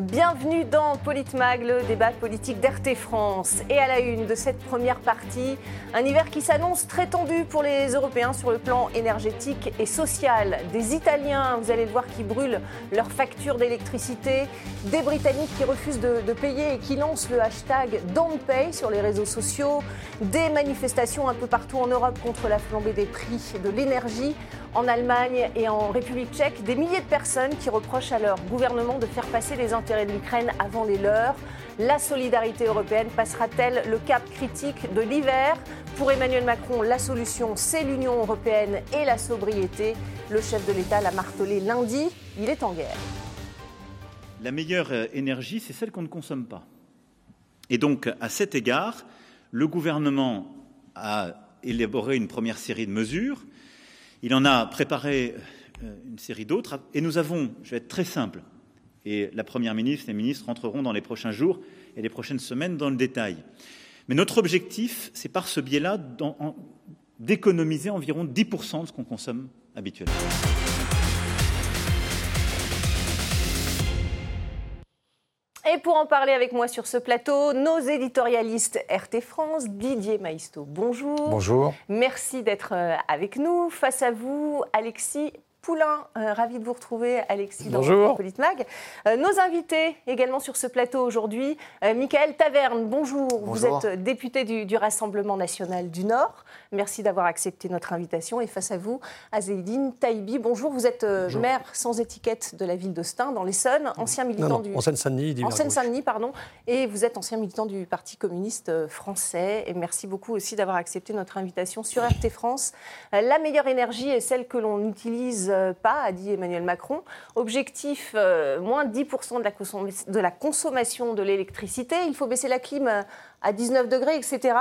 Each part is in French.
Bienvenue dans Politmag, le débat politique d'RT France. Et à la une de cette première partie, un hiver qui s'annonce très tendu pour les Européens sur le plan énergétique et social. Des Italiens, vous allez le voir, qui brûlent leurs factures d'électricité. Des Britanniques qui refusent de, payer et qui lancent le hashtag Don't Pay sur les réseaux sociaux. Des manifestations un peu partout en Europe contre la flambée des prix de l'énergie en Allemagne et en République tchèque, des milliers de personnes qui reprochent à leur gouvernement de faire passer les intérêts de l'Ukraine avant les leurs. La solidarité européenne passera-t-elle le cap critique de l'hiver? Pour Emmanuel Macron, la solution, c'est l'Union européenne et la sobriété. Le chef de l'État l'a martelé lundi, il est en guerre. La meilleure énergie, c'est celle qu'on ne consomme pas. Et donc, à cet égard, le gouvernement a élaboré une première série de mesures il en a préparé euh, une série d'autres et nous avons, je vais être très simple, et la Première ministre, les ministres rentreront dans les prochains jours et les prochaines semaines dans le détail. Mais notre objectif, c'est par ce biais-là d'économiser environ 10% de ce qu'on consomme habituellement. Et pour en parler avec moi sur ce plateau, nos éditorialistes RT France, Didier Maisto, bonjour. Bonjour. Merci d'être euh, avec nous. Face à vous, Alexis Poulain, euh, ravi de vous retrouver, Alexis, dans bonjour. Politmag. Euh, nos invités également sur ce plateau aujourd'hui, euh, Michael Taverne, bonjour. bonjour. Vous êtes député du, du, Rassemblement national du Nord. Merci d'avoir accepté notre invitation. Et face à vous, Azéidine Taïbi, bonjour. Vous êtes bonjour. maire sans étiquette de la ville d'Austin, dans l'Essonne, ancien militant non, non, du. En Seine-Saint-Denis, En Seine-Saint-Denis, pardon. Et vous êtes ancien militant du Parti communiste français. Et merci beaucoup aussi d'avoir accepté notre invitation sur RT France. La meilleure énergie est celle que l'on utilise pas, a dit Emmanuel Macron. Objectif, euh, moins 10% de la, de la, consommation de l'électricité. Il faut baisser la clim à 19 degrés, etc.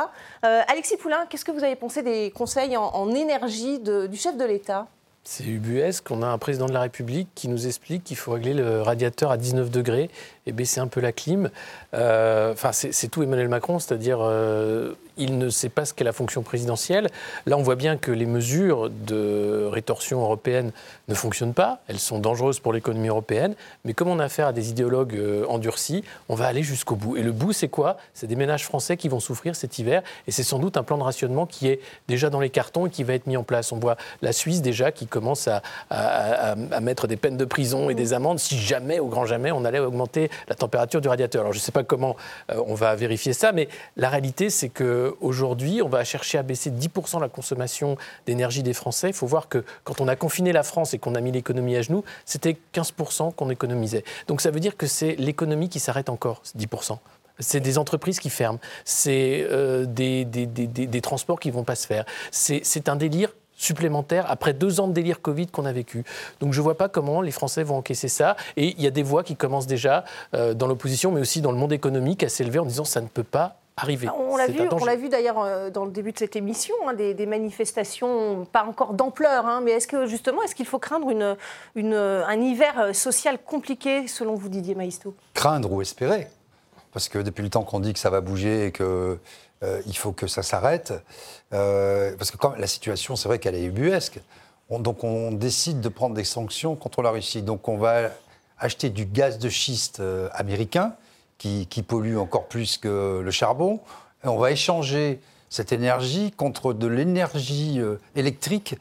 Euh, Alexis Poulain, qu'est-ce que vous avez pensé des conseils en, énergie du chef de l'État? C'est ubuesque. On a un président de la République qui nous explique qu'il faut régler le radiateur à 19 degrés et baisser un peu la clim. Euh, enfin, c'est tout Emmanuel Macron, c'est-à-dire euh, il ne sait pas ce qu'est la fonction présidentielle. Là, on voit bien que les mesures de rétorsion européenne ne fonctionnent pas. Elles sont dangereuses pour l'économie européenne. Mais comme on a affaire à des idéologues euh, endurcis, on va aller jusqu'au bout. Et le bout, c'est quoi? C'est des ménages français qui vont souffrir cet hiver. Et c'est sans doute un plan de rationnement qui est déjà dans les cartons et qui va être mis en place. On voit la Suisse déjà qui commence à, mettre des peines de prison et des amendes si jamais, au grand jamais, on allait augmenter la température du radiateur. Alors je ne sais pas comment euh, on va vérifier ça, mais la réalité, c'est qu'aujourd'hui, on va chercher à baisser 10% la consommation d'énergie des Français. Il faut voir que quand on a confiné la France et qu'on a mis l'économie à genoux, c'était 15% qu'on économisait. Donc ça veut dire que c'est l'économie qui s'arrête encore, 10%. C'est des entreprises qui ferment, c'est euh, des, des, des, des, transports qui ne vont pas se faire. C'est un délire supplémentaire après deux ans de délire Covid qu'on a vécu. Donc je ne vois pas comment les Français vont encaisser ça. Et il y a des voix qui commencent déjà euh, dans l'opposition, mais aussi dans le monde économique, à s'élever en disant ça ne peut pas arriver. On l'a vu, on l'a vu d'ailleurs euh, dans le début de cette émission, hein, des, des, manifestations pas encore d'ampleur, hein, mais est-ce que justement, est-ce qu'il faut craindre une, une, un hiver social compliqué, selon vous, Didier Maïsto Craindre ou espérer, parce que depuis le temps qu'on dit que ça va bouger et que euh, il faut que ça s'arrête. Euh, parce que quand la situation, c'est vrai qu'elle est ubuesque. On, donc on décide de prendre des sanctions contre la Russie. Donc on va acheter du gaz de schiste euh, américain qui, pollue encore plus que le charbon. Et on va échanger cette énergie contre de l'énergie électrique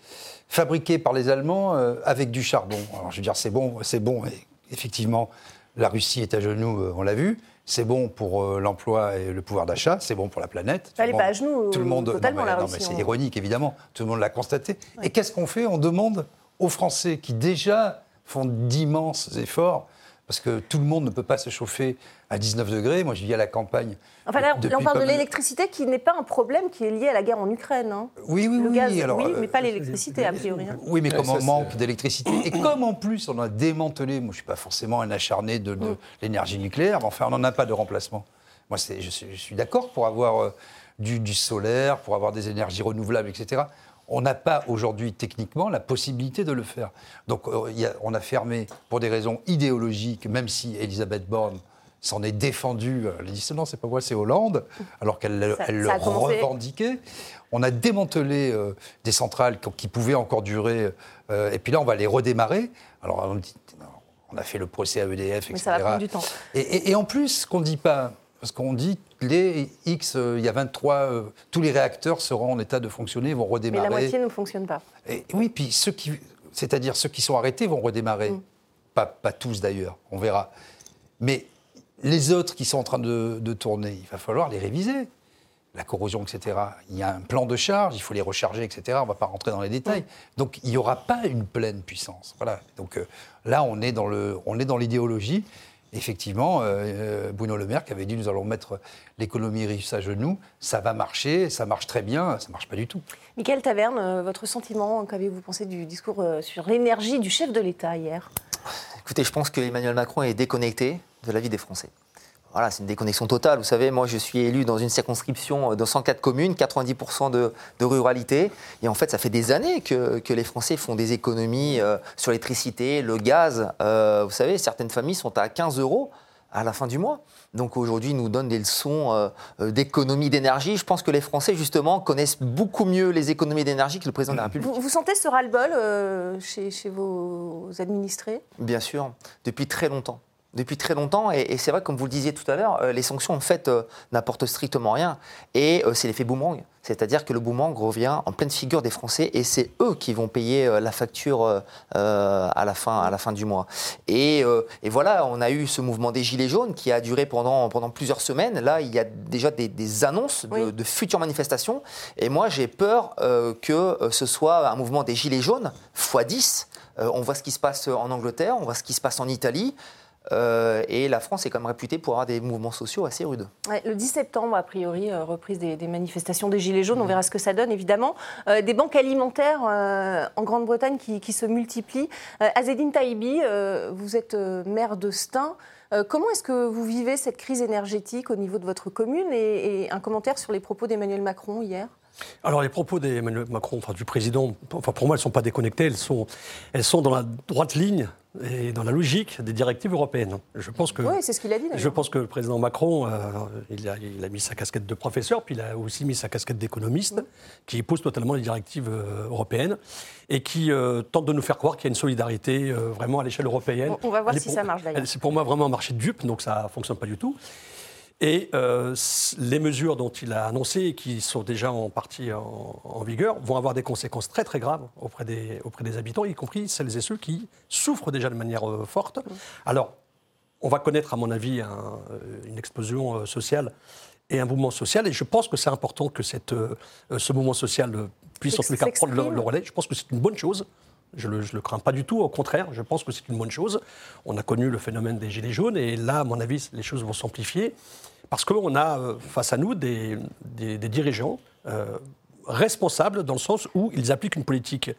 fabriquée par les Allemands avec du charbon. Alors je veux dire, c'est bon, c'est bon. Effectivement, la Russie est à genoux, on l'a vu. C'est bon pour euh, l'emploi et le pouvoir d'achat, c'est bon pour la planète. Elle n'est pas à genoux, tout le monde, totalement non, mais, la non, mais c'est on... ironique, évidemment. Tout le monde l'a constaté. Et qu'est-ce qu'on fait? On demande aux Français qui déjà font d'immenses efforts, parce que tout le monde ne peut pas se chauffer à 19 degrés. Moi, je vis à la campagne. Enfin là, là on parle de l'électricité qui n'est pas un problème qui est lié à la guerre en Ukraine. Hein. Oui, oui, le oui. Gaz, alors, oui, mais pas l'électricité, a priori. Hein. Oui, mais comme on manque d'électricité, et comme en plus on a démantelé, moi je ne suis pas forcément un acharné de, de mm. l'énergie nucléaire, mais enfin on n'en a pas de remplacement. Moi, je suis, je suis d'accord pour avoir euh, du, du, solaire, pour avoir des énergies renouvelables, etc. On n'a pas aujourd'hui techniquement la possibilité de le faire. Donc euh, on a fermé pour des raisons idéologiques, même si Elisabeth Borne s'en est défendue. Elle a dit non, c'est pas moi, c'est Hollande, alors qu'elle elle le revendiquait. On a démantelé euh, des centrales qui, qui, pouvaient encore durer, euh, et puis là, on va les redémarrer. Alors on dit, On a fait le procès à EDF, etc. Mais ça va prendre du temps. Et, et- et en plus, ce qu'on ne dit pas, parce qu'on dit les X, euh, il y a 23, euh, tous les réacteurs seront en état de fonctionner, vont Mais redémarrer. la moitié ne fonctionne pas. Et oui, puis ceux qui, c'est-à-dire ceux qui sont arrêtés vont redémarrer. Mm. Pas, pas tous d'ailleurs, on verra. Mais les autres qui sont en train de, de tourner, il va falloir les réviser. La corrosion, etc. Il y a un plan de charge, il faut les recharger, etc. On ne va pas rentrer dans les détails. Donc il n'y aura pas une pleine puissance. Voilà. Donc euh, là, on est dans l'idéologie. Effectivement, euh, euh, Bruno Le Maire qui avait dit nous allons mettre l'économie russe à genoux, ça va marcher, ça marche très bien, ça marche pas du tout. Michael Taverne, euh, votre sentiment, qu'avez-vous pensé du discours sur l'énergie du chef de l'État hier? Écoutez, je pense que Emmanuel Macron est déconnecté de la vie des Français. Voilà, c'est une déconnexion totale. Vous savez, moi, je suis élu dans une circonscription de 104 communes, 90% de, de ruralité. Et en fait, ça fait des années que, que les Français font des économies euh, sur l'électricité, le gaz. Euh, vous savez, certaines familles sont à 15 euros à la fin du mois. Donc aujourd'hui, ils nous donnent des leçons euh, euh, d'économie d'énergie. Je pense que les Français, justement, connaissent beaucoup mieux les économies d'énergie que le président de la République. vous, vous sentez ce ras-le-bol euh, chez, chez vos administrés? Bien sûr, depuis très longtemps. Depuis très longtemps, et, c'est vrai, comme vous le disiez tout à l'heure, euh, les sanctions, en fait, euh, n'apportent strictement rien. Et euh, c'est l'effet boomerang. C'est-à-dire que le boomerang revient en pleine figure des Français, et c'est eux qui vont payer la facture à, la fin, à la fin du mois. Et, et voilà, on a eu ce mouvement des Gilets jaunes qui a duré pendant, pendant plusieurs semaines. Là, il y a déjà des, des annonces de, Oui. de futures manifestations. Et moi, j'ai peur que ce soit un mouvement des Gilets jaunes x 10. Euh, on voit ce qui se passe en Angleterre, on voit ce qui se passe en Italie. Euh, et la France est quand même réputée pour avoir des mouvements sociaux assez rudes. Ouais, le 10 septembre, a priori, euh, reprise des, des manifestations des Gilets jaunes. On verra ce que ça donne, évidemment. Euh, des banques alimentaires euh, en Grande-Bretagne qui, qui se multiplient. Azedine Taïbi, euh, vous êtes maire de Stein. Comment est-ce que vous vivez cette crise énergétique au niveau de votre commune et, et un commentaire sur les propos d'Emmanuel Macron hier? Alors les propos d'Emmanuel Macron, enfin du président, enfin pour moi elles ne sont pas déconnectées, elles sont, elles sont dans la droite ligne et dans la logique des directives européennes. Je pense que, Oui, c'est ce qu'il a dit. je pense que le président Macron, euh, il, a, il a mis sa casquette de professeur, puis il a aussi mis sa casquette d'économiste, qui épouse totalement les directives euh, européennes et qui euh, tente de nous faire croire qu'il y a une solidarité euh, vraiment à l'échelle européenne. On- on va voir Elle si pour- ça marche, d'ailleurs. C'est pour moi vraiment un marché de dupes, donc ça ne fonctionne pas du tout. Et euh, les mesures dont il a annoncé et qui sont déjà en partie en, en vigueur vont avoir des conséquences très très graves auprès des, auprès des habitants, y compris celles et ceux qui souffrent déjà de manière euh, forte. Alors, on va connaître, à mon avis, un, euh, une explosion sociale et un mouvement social. Et je pense que c'est important que cette, euh, ce mouvement social puisse en les cas prendre le relais. Je pense que c'est une bonne chose. Je ne le, crains pas du tout, au contraire, je pense que c'est une bonne chose. On a connu le phénomène des Gilets jaunes et là, à mon avis, les choses vont s'amplifier parce qu'on a euh, face à nous des, des- des dirigeants euh, responsables dans le sens où ils appliquent une politique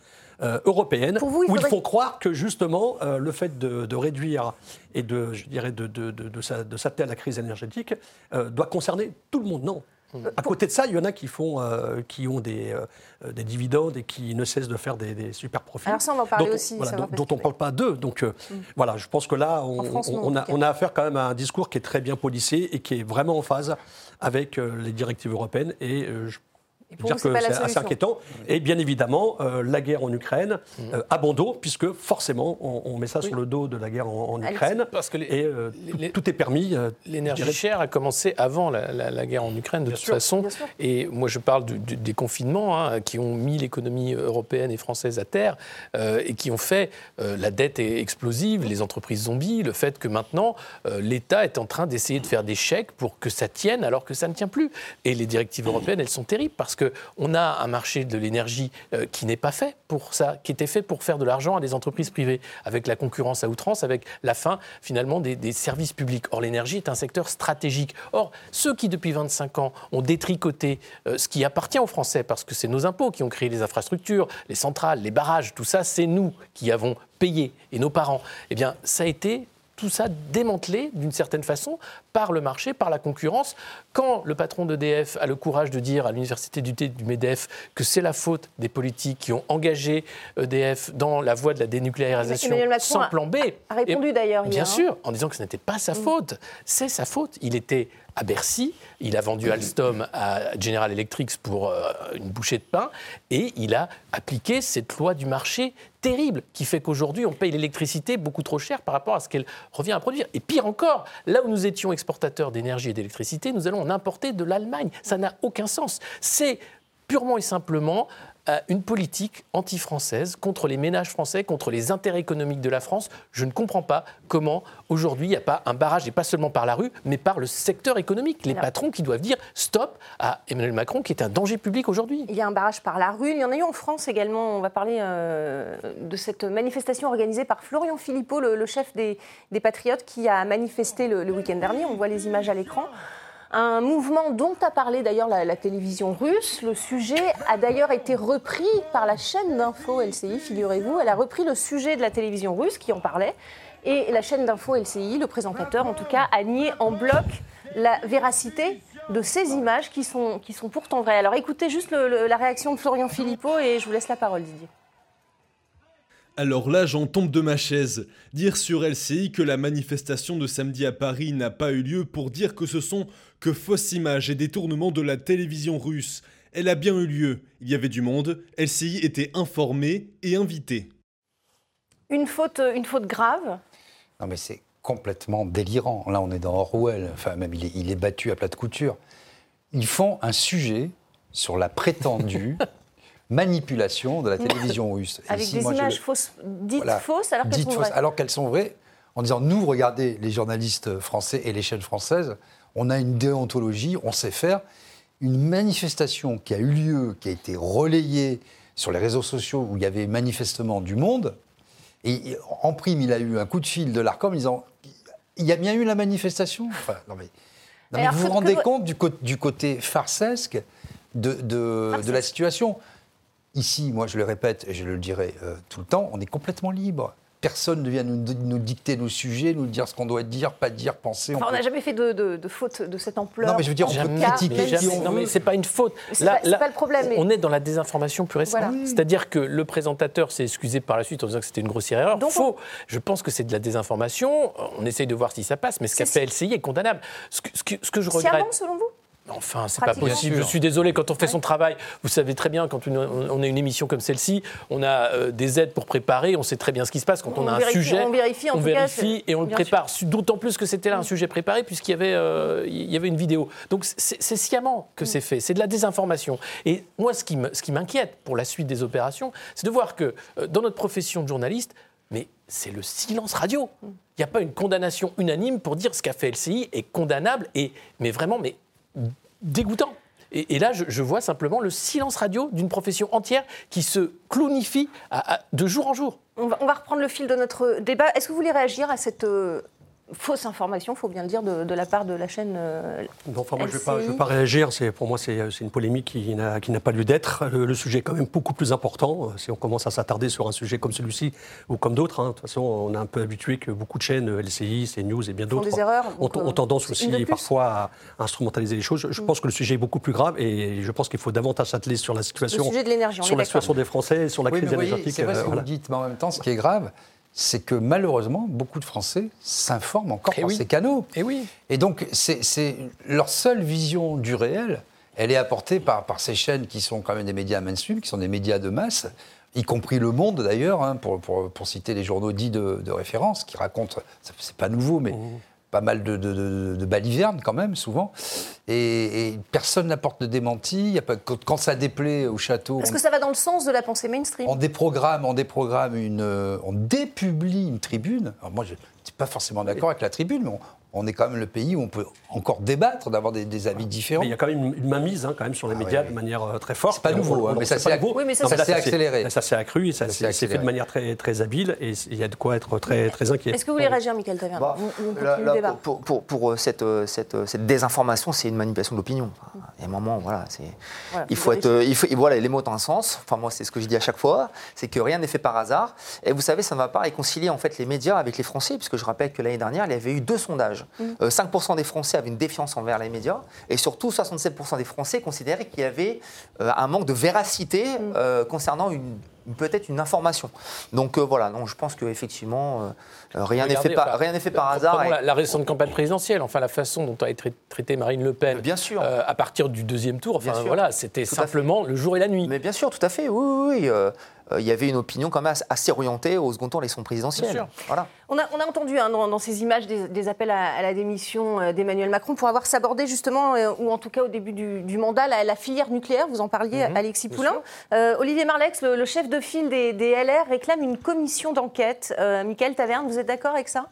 euh, européenne, Pour vous, il où faudrait- ils font croire que justement euh, le fait de, de réduire et de, je dirais, de, de, s'atteler à la crise énergétique doit concerner tout le monde. Non. À côté de ça, il y en a qui, font, euh, qui ont des, euh, des dividendes et qui ne cessent de faire des, des super profits. Alors ça, on va en parler dont aussi, voilà, ça va dont, on ne parle pas d'eux. Donc euh, voilà, je pense que là, on, En France, non, on en a, on affaire quand même à un discours qui est très bien policé et qui est vraiment en phase avec euh, les directives européennes. Et euh, je dire c'est que assez inquiétant. Et bien évidemment, euh, la guerre en Ukraine, euh, à bon dos, puisque forcément, on, on met ça sur le dos de la guerre en. Ukraine. Parce que les- et euh, tout, les- tout est permis. euh, L'énergie chère a commencé avant la, la- la guerre en Ukraine, de toute sûr, façon. Et moi, je parle du- du- des confinements hein, qui ont mis l'économie européenne et française à terre euh, et qui ont fait euh, la dette est explosive, les entreprises zombies, le fait que maintenant euh, l'État est en train d'essayer de faire des chèques pour que ça tienne alors que ça ne tient plus. Et les directives européennes, elles sont terribles parce que on a un marché de l'énergie euh, qui n'est pas fait pour ça, qui était fait pour faire de l'argent à des entreprises privées, avec la concurrence à outrance, avec la fin finalement des, des services publics. Or, l'énergie est un secteur stratégique. Or, ceux qui depuis 25 ans ont détricoté euh, ce qui appartient aux Français, parce que c'est nos impôts qui ont créé les infrastructures, les centrales, les barrages, tout ça, c'est nous qui avons payé, et nos parents, eh bien, ça a été tout ça démantelé d'une certaine façon par le marché, par la concurrence. Quand le patron d'EDF a le courage de dire à l'université du, du MEDEF que c'est la faute des politiques qui ont engagé EDF dans la voie de la dénucléarisation sans plan B. A répondu d'ailleurs Bien hein. sûr, en disant que ce n'était pas sa mm. faute. C'est sa faute. Il était à Bercy. Il a vendu Alstom à General Electric pour euh, une bouchée de pain. Et il a appliqué cette loi du marché terrible qui fait qu'aujourd'hui, on paye l'électricité beaucoup trop cher par rapport à ce qu'elle revient à produire. Et pire encore, là où nous étions exportateurs d'énergie et d'électricité, nous allons en importer de l'Allemagne. Ça n'a aucun sens. C'est purement et simplement une politique anti-française contre les ménages français, contre les intérêts économiques de la France. Je ne comprends pas comment aujourd'hui il n'y a pas un barrage, et pas seulement par la rue, mais par le secteur économique. Les patrons qui doivent dire stop à Emmanuel Macron, qui est un danger public aujourd'hui. Il y a un barrage par la rue. Il y en a eu en France également. On va parler euh, de cette manifestation organisée par Florian Philippot, le, chef des, Patriotes, qui a manifesté le, le week-end dernier. On voit les images à l'écran un mouvement dont a parlé d'ailleurs la, télévision russe. Le sujet a d'ailleurs été repris par la chaîne d'info LCI, figurez-vous. Elle a repris le sujet de la télévision russe qui en parlait. Et la chaîne d'info LCI, le présentateur en tout cas, a nié en bloc la véracité de ces images qui sont, qui sont pourtant vraies. Alors écoutez juste la réaction de Florian Philippot et je vous laisse la parole Didier. Alors là, j'en tombe de ma chaise. Dire sur LCI que la manifestation de samedi à Paris n'a pas eu lieu pour dire que ce sont que fausses images et détournements de la télévision russe. Elle a bien eu lieu. Il y avait du monde. LCI était informée et invitée. Une faute, une faute grave? Non mais c'est complètement délirant. Là, on est dans Orwell. Enfin, même il est, il est battu à plat de couture. Ils font un sujet sur la prétendue manipulation de la télévision russe. Avec des images fausses, dites fausses alors qu'elles sont vraies. Alors qu'elles sont vraies, en disant nous, regardez les journalistes français et les chaînes françaises, on a une déontologie, on sait faire. Une manifestation qui a eu lieu, qui a été relayée sur les réseaux sociaux où il y avait manifestement du monde, et en prime, il a eu un coup de fil de l'ARCOM disant il y a bien eu la manifestation? non mais, vous vous rendez compte du, du, côté farcesque de, de la situation Ici, moi je le répète et je le dirai euh, tout le temps, on est complètement libre. Personne ne vient nous, dicter nos sujets, nous dire ce qu'on doit dire, pas dire, penser. on n'a jamais fait de, faute de cette ampleur. Non, mais je veux dire, on peut critiquer. non, mais c'est pas une faute. C'est pas, pas, le problème. On est dans la désinformation pure et simple. C'est-à-dire que le présentateur s'est excusé par la suite en disant que c'était une grossière erreur. Donc, Faux. Je pense que c'est de la désinformation. On essaye de voir si ça passe, mais ce qu'a fait LCI est condamnable. Ce que, ce que, je regrette. selon vous? Enfin, c'est pas possible. Je suis désolé, quand on fait son travail, vous savez très bien, quand on a une émission comme celle-ci, on a euh, des aides pour préparer, on sait très bien ce qui se passe. Quand on, a un sujet, on vérifie, en on vérifie et on le prépare. D'autant plus que c'était là un sujet préparé, puisqu'il y, avait, euh, il y avait une vidéo. Donc c'est sciemment que c'est fait. C'est de la désinformation. Et moi, ce qui m'inquiète pour la suite des opérations, c'est de voir que euh, dans notre profession de journaliste, mais c'est le silence radio. Il n'y a pas une condamnation unanime pour dire ce qu'a fait LCI est condamnable, et, mais vraiment, mais dégoûtant. Et, là, je, vois simplement le silence radio d'une profession entière qui se clownifie de jour en jour. On va, on va, reprendre le fil de notre débat. Est-ce que vous voulez réagir à cette euh, fausse information, il faut bien le dire, de, la part de la chaîne. Euh, enfin, moi, je ne vais, pas réagir. Pour moi, c'est une polémique qui n'a pas lieu d'être. Le, sujet est quand même beaucoup plus important. Si on commence à s'attarder sur un sujet comme celui-ci ou comme d'autres, hein, de toute façon, on est un peu habitué que beaucoup de chaînes, LCI, CNews et bien d'autres, ont, ont, tendance aussi parfois à instrumentaliser les choses. Je, mm. pense que le sujet est beaucoup plus grave et je pense qu'il faut davantage s'atteler sur la situation, sur la situation des Français, sur la crise énergétique. C'est vrai ce que vous dites, mais en même temps, ce qui est grave, c'est que malheureusement, beaucoup de Français s'informent encore et eh par ces canaux. Et, eh oui. et donc, c'est leur seule vision du réel, elle est apportée par, par ces chaînes qui sont quand même des médias mainstream, qui sont des médias de masse, y compris Le Monde d'ailleurs, hein, pour, pour, pour, citer les journaux dits de, de référence, qui racontent, c'est pas nouveau, mais mmh pas mal de, de, de, balivernes quand même, souvent. Et, personne n'apporte de démenti. Y a pas, quand ça déplaît au château. Est-ce que ça va dans le sens de la pensée mainstream? On déprogramme, on déprogramme une. On dépublie une tribune. Alors moi, je ne suis pas forcément d'accord avec la tribune, mais on est quand même le pays où on peut encore débattre, d'avoir des, avis différents. il y a quand même une, mainmise hein, quand même sur les ah médias de manière euh, très forte. C'est pas nouveau, hein, mais ça s'est accéléré. Ça s'est accru et ça s'est fait de manière très, très habile et il y a de quoi être très, très inquiet. Est-ce que vous voulez réagir, Michael Taverne bah, pour, pour, pour, euh, cette, euh, cette, cette, désinformation, c'est une manipulation de l'opinion. Il y a un moment, voilà, il faut être, il faut, voilà, les mots ont un sens. Enfin, moi, c'est ce que je dis à chaque fois, c'est que rien n'est fait par hasard. Et vous savez, ça ne va pas réconcilier en fait les médias avec les Français, puisque je rappelle que l'année dernière, il y avait eu deux sondages sondage. Euh, 5% des Français avaient une défiance envers les médias, et surtout 67% des Français considéraient qu'il y avait euh, un manque de véracité euh, concernant une peut-être une information. Donc euh, voilà, non, je pense qu'effectivement, euh, rien n'est fait, par- enfin, rien n'est fait par Prenons hasard. et- La, la récente campagne présidentielle, enfin la façon dont a été traitée Marine Le Pen Bien sûr. euh, à partir du deuxième tour, enfin voilà, c'était simplement le jour et la nuit. Mais bien sûr, tout à fait, oui, oui, oui. Euh, il y avait une opinion quand même assez- orientée au second tour l'élection présidentielle. Bien sûr. Voilà. On a, on a entendu hein, dans, dans ces images des, des appels à, à la démission euh, d'Emmanuel Macron pour avoir s'aborder justement, euh, ou en tout cas au début du, du mandat, la, la filière nucléaire. Vous en parliez, Alexis bien Poulain. Euh, Olivier Marlex, le, le chef de file des, des LR, réclame une commission d'enquête. Euh, Michael Taverne, vous êtes d'accord avec ça?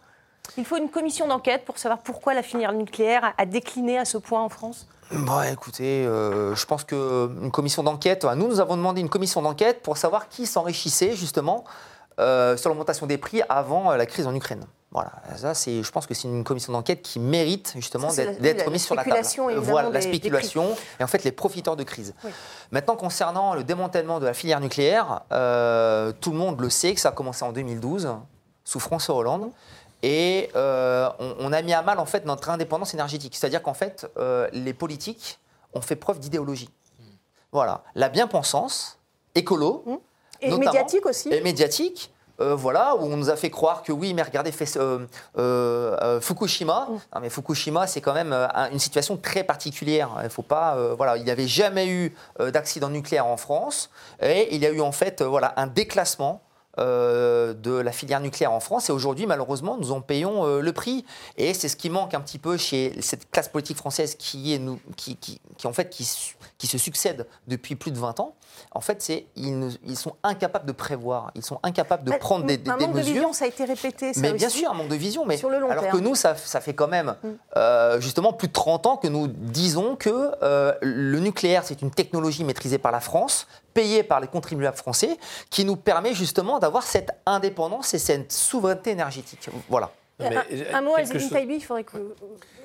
Il faut une commission d'enquête pour savoir pourquoi la filière nucléaire a, décliné à ce point en France? Bon, écoutez, euh, je pense qu'une commission d'enquête, nous, nous avons demandé une commission d'enquête pour savoir qui s'enrichissait justement euh, sur l'augmentation des prix avant euh, la crise en Ukraine. Voilà, ça, c'est, je pense que c'est une commission d'enquête qui mérite justement d'être, mise sur la table. Voilà, la spéculation et en fait les profiteurs de crise. Oui. Maintenant, concernant le démantèlement de la filière nucléaire, euh, tout le monde le sait que ça a commencé en 2012 sous François Hollande. Et euh, on, on a mis à mal en fait notre indépendance énergétique. C'est-à-dire qu'en fait, euh, les politiques ont fait preuve d'idéologie. Voilà, la bien-pensance, écolo, Et Notamment. médiatique aussi et médiatique. euh, voilà, où on nous a fait croire que oui, mais regardez, fait, euh, euh, euh, Fukushima. Non, mais Fukushima, c'est quand même euh, un- une situation très particulière. Il faut pas, euh, voilà, il n'y avait jamais eu euh, d'accident nucléaire en France, et il y a eu en fait, euh, voilà, un déclassement. Euh, de la filière nucléaire en France et aujourd'hui malheureusement nous en payons euh, le prix et c'est ce qui manque un petit peu chez cette classe politique française qui est nous qui, qui, qui, en fait qui, qui se succède depuis plus de 20 ans en fait c'est ils, ils sont incapables de prévoir ils sont incapables de Ouais, prendre des, des- un des manque de vision, ça a été répété. ça mais bien sûr, un manque de vision. Mais Sur le long alors terme. Mm. que nous, ça, ça fait quand même euh, justement plus de 30 ans que nous disons que le nucléaire, c'est une technologie maîtrisée par la France, payée par les contribuables français, qui nous permet justement d'avoir cette indépendance et cette souveraineté énergétique. Voilà. Mais, un, euh, un mot, chose- Taibi, il faudrait que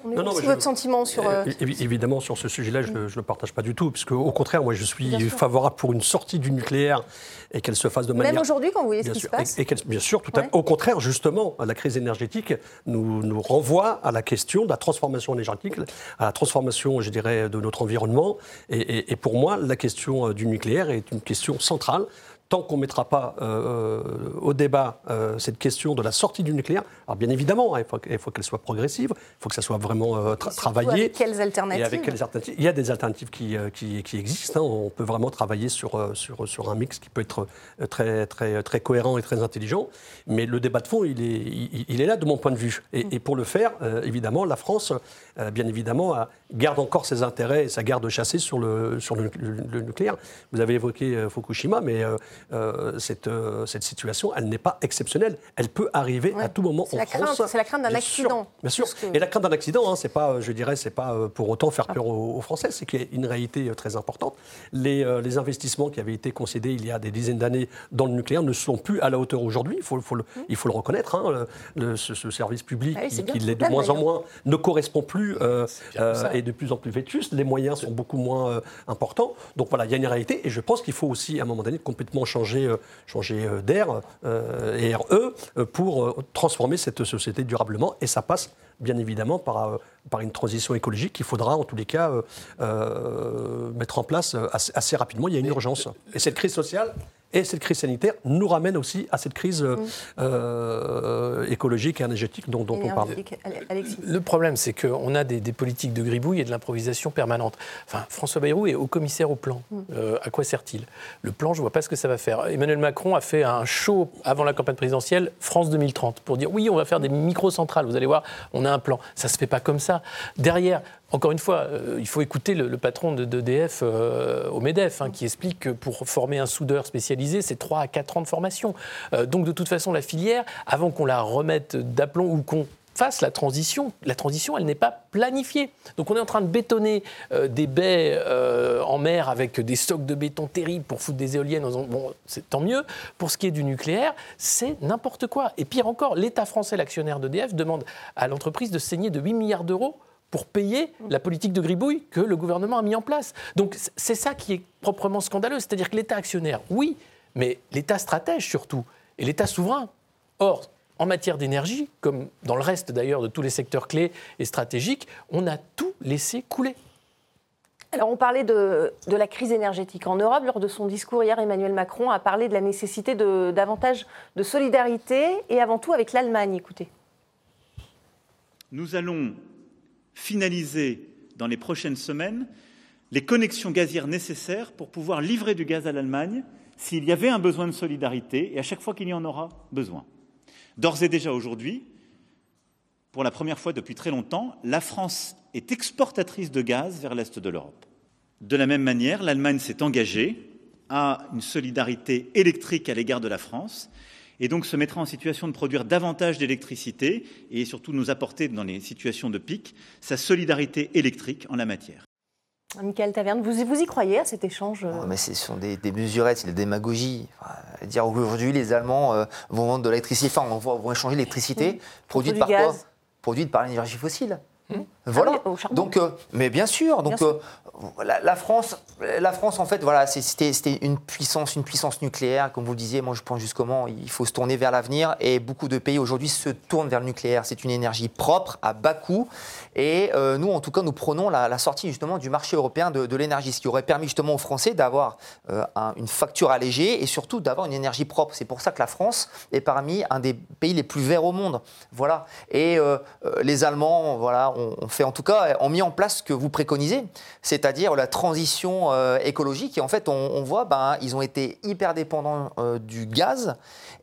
on ait Non, votre je- sentiment sur. euh, Euh, évi- Évidemment, sur ce sujet-là, je ne le partage pas du tout, puisque au contraire, moi, je suis Bien sûr. favorable pour une sortie du nucléaire et qu'elle se fasse de Même manière. aujourd'hui, quand vous voyez ce qui sûr, se passe. et- et qu'elle- bien sûr, tout à- Ouais. au contraire, justement, la crise énergétique nous, nous renvoie à la question de la transformation énergétique, à la transformation, je dirais, de notre environnement. Et, et- et pour moi, la question du nucléaire est une question centrale. Tant qu'on ne mettra pas euh, au débat euh, cette question de la sortie du nucléaire, alors bien évidemment, hein, il faut, qu'elle soit progressive, il faut que ça soit vraiment euh, tra- travaillé. avec quelles alternatives Et avec quelles alternatives Il y a des alternatives qui, euh, qui, qui existent. hein. On peut vraiment travailler sur, euh, sur, sur un mix qui peut être euh, très, très, très cohérent et très intelligent. Mais le débat de fond, il est, il, il est là de mon point de vue. Et, et pour le faire, euh, évidemment, la France, euh, bien évidemment, garde encore ses intérêts et sa garde chassée sur le, sur le, le- le nucléaire. Vous avez évoqué euh, Fukushima, mais euh, cette, euh, cette situation, elle n'est pas exceptionnelle. Elle peut arriver Ouais. à tout moment C'est en la crainte- France. c'est la crainte d'un accident. sûr, Bien sûr. Que- Et la crainte d'un accident, hein, c'est pas, euh, je dirais, c'est pas pour autant faire peur aux, aux Français. C'est qu'il y a une réalité très importante. Les, euh, les investissements qui avaient été concédés il y a des dizaines d'années dans le nucléaire ne sont plus à la hauteur aujourd'hui. Il faut, faut le, il faut le reconnaître. hein. Le- le- ce, ce service public, Ah oui, qui, l'est de moins en moins, ne correspond plus euh, euh, et de plus en plus vétuste. Les moyens sont beaucoup moins euh, importants. Donc voilà, il y a une réalité. Et je pense qu'il faut aussi, à un moment donné, complètement changer, euh, changer euh, d'air euh, et RE pour transformer cette société durablement. Et ça passe bien évidemment par, par une transition écologique qu'il faudra en tous les cas euh, euh, mettre en place assez, assez rapidement. Il y a une urgence. Et cette crise sociale et cette crise sanitaire nous ramène aussi à cette crise euh, euh, écologique et énergétique dont, dont on parle. Alexis. Le problème, c'est qu'on a des, des politiques de gribouille et de l'improvisation permanente. Enfin, François Bayrou est haut commissaire au plan. Euh, à quoi sert-il? Le plan, je ne vois pas ce que ça va faire. Emmanuel Macron a fait un show avant la campagne présidentielle, France 2030, pour dire oui, on va faire des micro-centrales. Vous allez voir, on a un plan. Ça ne se fait pas comme ça. Derrière, encore une fois, euh, il faut écouter le, patron de d'EDF euh, au MEDEF, hein, qui explique que pour former un soudeur spécialisé, c'est 3 à 4 ans de formation. Euh, donc, de toute façon, la filière, avant qu'on la remette d'aplomb ou qu'on fasse la transition, la transition, elle n'est pas planifiée. Donc on est en train de bétonner euh, des baies en mer avec des stocks de béton terribles pour foutre des éoliennes. Bon, c'est tant mieux. Pour ce qui est du nucléaire, c'est n'importe quoi. Et pire encore, l'État français, l'actionnaire d'EDF, demande à l'entreprise de saigner de 8 milliards d'euros pour payer la politique de gribouille que le gouvernement a mis en place. Donc c'est ça qui est proprement scandaleux. C'est-à-dire que l'État actionnaire, oui, mais l'État stratège surtout, et l'État souverain. Or, en matière d'énergie, comme dans le reste d'ailleurs de tous les secteurs clés et stratégiques, on a tout laissé couler. Alors, on parlait de, la crise énergétique en Europe. Lors de son discours hier, Emmanuel Macron a parlé de la nécessité de davantage de solidarité et avant tout avec l'Allemagne. Écoutez. Nous allons finaliser dans les prochaines semaines les connexions gazières nécessaires pour pouvoir livrer du gaz à l'Allemagne s'il y avait un besoin de solidarité et à chaque fois qu'il y en aura besoin. D'ores et déjà aujourd'hui, pour la première fois depuis très longtemps, la France est exportatrice de gaz vers l'Est de l'Europe. De la même manière, l'Allemagne s'est engagée à une solidarité électrique à l'égard de la France et donc se mettra en situation de produire davantage d'électricité et surtout nous apporter dans les situations de pic sa solidarité électrique en la matière. Michael Taverne, vous, vous y croyez à cet échange euh mais Ce sont des, mesurettes, c'est de la démagogie. dire aujourd'hui les Allemands euh, vont vendre de l'électricité, enfin vont, échanger l'électricité produite par quoi Produite par l'énergie fossile. Mmh. Voilà. Ah donc, euh, mais bien sûr. Donc, euh, La, France, la France, en fait, voilà, c'était une puissance, une puissance nucléaire, comme vous le disiez. Moi, je pense justement, il faut se tourner vers l'avenir. Et beaucoup de pays aujourd'hui se tournent vers le nucléaire. C'est une énergie propre, à bas coût. Et euh, nous, en tout cas, nous prenons la, sortie justement du marché européen de, l'énergie, ce qui aurait permis justement aux Français d'avoir une facture allégée et surtout d'avoir une énergie propre. C'est pour ça que la France est parmi un des pays les plus verts au monde. Voilà. Et les Allemands, voilà, ont, ont fait en tout cas, ont mis en place ce que vous préconisez, c'est-à-dire la transition euh, écologique. Et en fait, on, voit, ben, ils ont été hyper dépendants euh, du gaz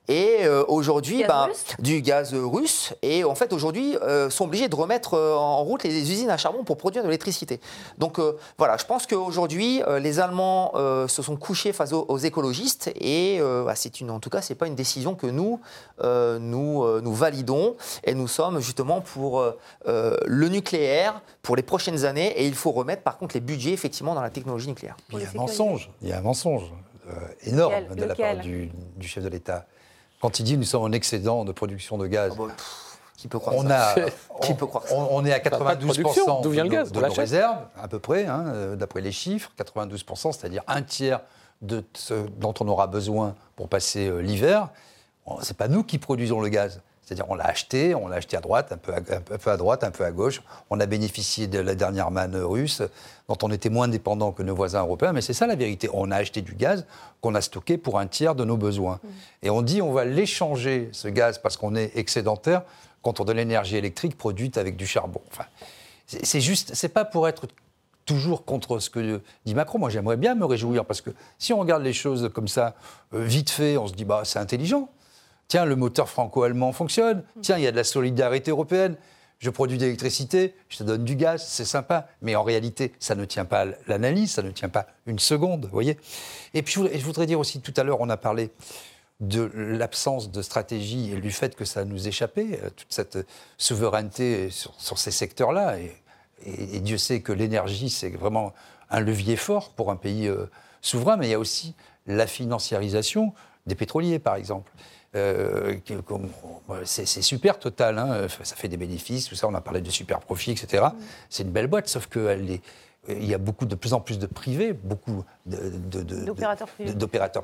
et euh, aujourd'hui ben, du gaz russe. Et en fait, aujourd'hui, sont obligés de remettre en route les usines à charbon pour produire de l'électricité. Donc voilà, je pense qu'aujourd'hui, les Allemands se sont couchés face aux, écologistes et bah, c'est une, en tout cas, c'est pas une décision que nous nous, nous validons et nous sommes justement pour le nucléaire pour les prochaines années et il faut remettre par contre les budgets effectivement dans la technologie nucléaire. Il y a un mensonge, il y a un mensonge euh, énorme de la part du, chef de l'État. Quand il dit nous sommes en excédent de production de gaz. Ah qui peut croire on ça a, Qui peut croire ça on, est à 92% D'où vient le gaz de, nos réserves, à peu près, hein, euh, d'après les chiffres, 92%, c'est-à-dire un tiers de ce dont on aura besoin pour passer euh, l'hiver. Ce n'est pas nous qui produisons le gaz. C'est-à-dire on l'a acheté, on l'a acheté à droite, un peu à, un peu à, droite, un peu à gauche. On a bénéficié de la dernière manne russe, dont on était moins dépendant que nos voisins européens. Mais c'est ça la vérité. On a acheté du gaz qu'on a stocké pour un tiers de nos besoins. Mmh. Et on dit on va l'échanger, ce gaz, parce qu'on est excédentaire, contre de l'énergie électrique produite avec du charbon. Enfin, c'est juste, c'est pas pour être toujours contre ce que dit Macron. Moi, j'aimerais bien me réjouir parce que si on regarde les choses comme ça, euh, vite fait, on se dit bah c'est intelligent. Tiens, le moteur franco-allemand fonctionne. Tiens, il y a de la solidarité européenne. Je produis de l'électricité, je te donne du gaz, c'est sympa. Mais en réalité, ça ne tient pas l'analyse, ça ne tient pas une seconde, vous voyez. Et puis, je voudrais dire aussi, tout à l'heure, on a parlé de l'absence de stratégie et du fait que ça nous échappait, euh, toute cette souveraineté sur, ces secteurs-là. Et, Dieu sait que l'énergie, c'est vraiment un levier fort pour un pays euh, souverain, mais il y a aussi la financiarisation des pétroliers, par exemple. Euh, c'est super Total, hein, ça fait des bénéfices, tout ça, on a parlé de super profit, etc. Mm. C'est une belle boîte, sauf qu'il il y a beaucoup, de plus en plus de privés, beaucoup d'opérateurs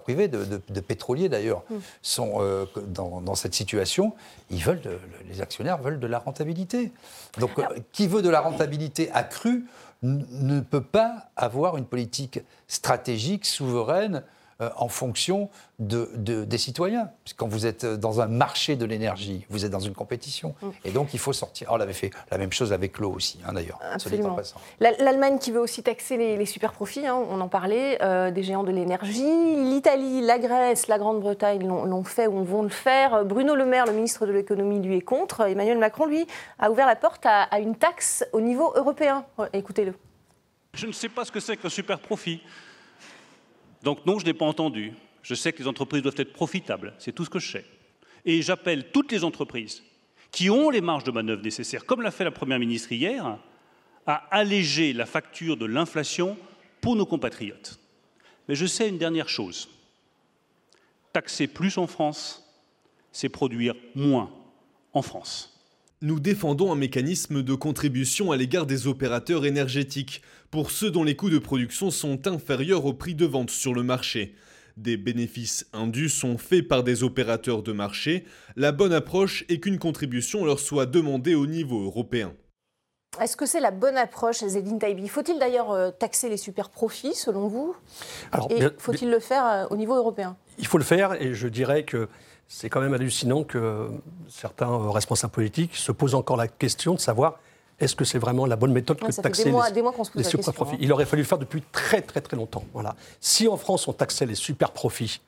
privés, de, pétroliers d'ailleurs, mm. sont euh, dans, cette situation. Ils veulent, les actionnaires veulent de la rentabilité. Donc, euh, qui veut de la rentabilité accrue ne peut pas avoir une politique stratégique, souveraine, euh, en fonction de, des citoyens. Quand vous êtes dans un marché de l'énergie, vous êtes dans une compétition. Mm. Et donc, il faut sortir. on avait fait la même chose avec l'eau aussi, hein, d'ailleurs. L'Allemagne qui veut aussi taxer les, super profits, hein, on en parlait, euh, des géants de l'énergie. L'Italie, la Grèce, la Grande-Bretagne l'ont fait ou vont le faire. Bruno Le Maire, le ministre de l'économie, lui est contre. Emmanuel Macron, lui, a ouvert la porte à, à une taxe au niveau européen. Écoutez-le. Je ne sais pas ce que c'est qu'un super profit. Donc non, je n'ai pas entendu. Je sais que les entreprises doivent être profitables, c'est tout ce que je sais. Et j'appelle toutes les entreprises qui ont les marges de manœuvre nécessaires, comme l'a fait la Première ministre hier, à alléger la facture de l'inflation pour nos compatriotes. Mais je sais une dernière chose. Taxer plus en France, c'est produire moins en France. Nous défendons un mécanisme de contribution à l'égard des opérateurs énergétiques, pour ceux dont les coûts de production sont inférieurs au prix de vente sur le marché. Des bénéfices indus sont faits par des opérateurs de marché. La bonne approche est qu'une contribution leur soit demandée au niveau européen. Est-ce que c'est la bonne approche, Zedine Taibi Faut-il d'ailleurs euh, taxer les super profits, selon vous? Alors, Et faut-il le faire euh, au niveau européen? Il faut le faire et je dirais que c'est quand même hallucinant que certains euh, responsables politiques se posent encore la question de savoir est-ce que c'est vraiment la bonne méthode Ouais, que de taxer des mois- les, superprofits hein. Il aurait fallu le faire depuis très très très longtemps. Voilà. Si en France on taxait les super profits,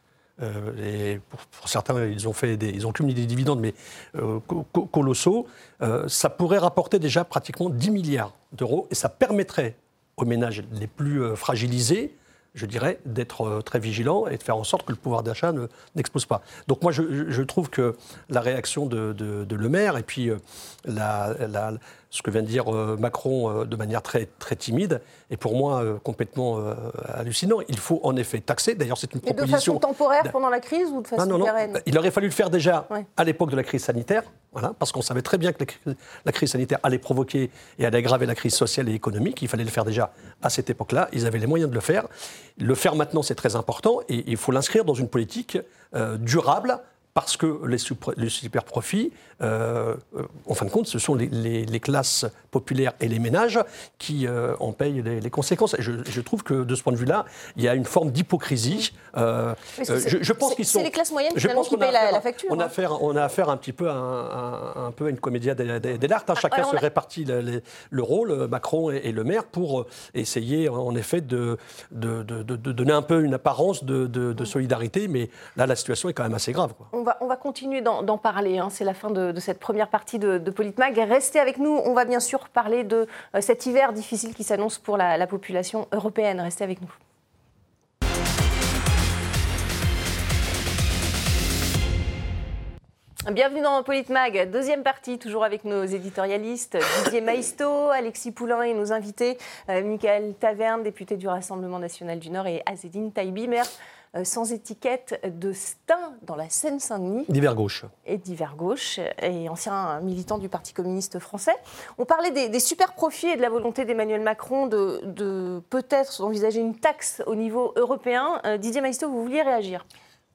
euh, et pour, pour certains ils ont, fait des, ils ont cumulé des dividendes mais euh, co- co- colossaux, euh, ça pourrait rapporter déjà pratiquement 10 milliards d'euros et ça permettrait aux ménages les plus fragilisés je dirais, d'être euh, très vigilant et de faire en sorte que le pouvoir d'achat ne- n'explose pas. Donc moi, je, trouve que la réaction de, Le Maire et puis euh, la- ce que vient de dire euh, Macron euh, de manière très, très timide est pour moi euh, complètement hallucinant. Il faut en effet taxer. D'ailleurs, c'est une Et de proposition... façon temporaire pendant la crise ou de façon non, non. pérenne? Il aurait fallu le faire déjà Ouais. à l'époque de la crise sanitaire, voilà, parce qu'on savait très bien que la cri- la crise sanitaire allait provoquer et allait aggraver la crise sociale et économique. Il fallait le faire déjà à cette époque-là. Ils avaient les moyens de le faire. Le faire maintenant, c'est très important et il faut l'inscrire dans une politique durable. Parce que les, les super profits, euh, en fin de compte, ce sont les, les- les classes populaires et les ménages qui euh, en payent les, les conséquences. Et je, je trouve que de ce point de vue-là, il y a une forme d'hypocrisie. Euh, c'est- euh, je, je pense c'est- qu'ils c'est sont. les classes moyennes, je pense qui payent la- la facture, On a hein. affaire, on a affaire un petit peu à, un, peu à une comédia de- de- dell'arte. hein. Chacun alors on se a- répartit le, rôle, Macron et, et le maire, pour essayer en effet de, de, de- de- de donner un peu une apparence de, de- de solidarité. Mais là, la situation est quand même assez grave. quoi. On on va continuer d'en parler. hein. C'est la fin de, cette première partie de, Politmag. Restez avec nous. On va bien sûr parler de euh, cet hiver difficile qui s'annonce pour la, la population européenne. Restez avec nous. Bienvenue dans Politmag, deuxième partie, toujours avec nos éditorialistes Didier Maisto, Alexis Poulain et nos invités, euh, Michael Taverne, député du Rassemblement national du Nord, et Azedine Taïbi, maire sans étiquette de Stein dans la Seine-Saint-Denis D'hiver gauche. et d'hiver gauche et ancien militant du Parti communiste français. On parlait des, des super profits et de la volonté d'Emmanuel Macron de, de peut-être envisager une taxe au niveau européen. Euh, Didier Maisto, vous vouliez réagir?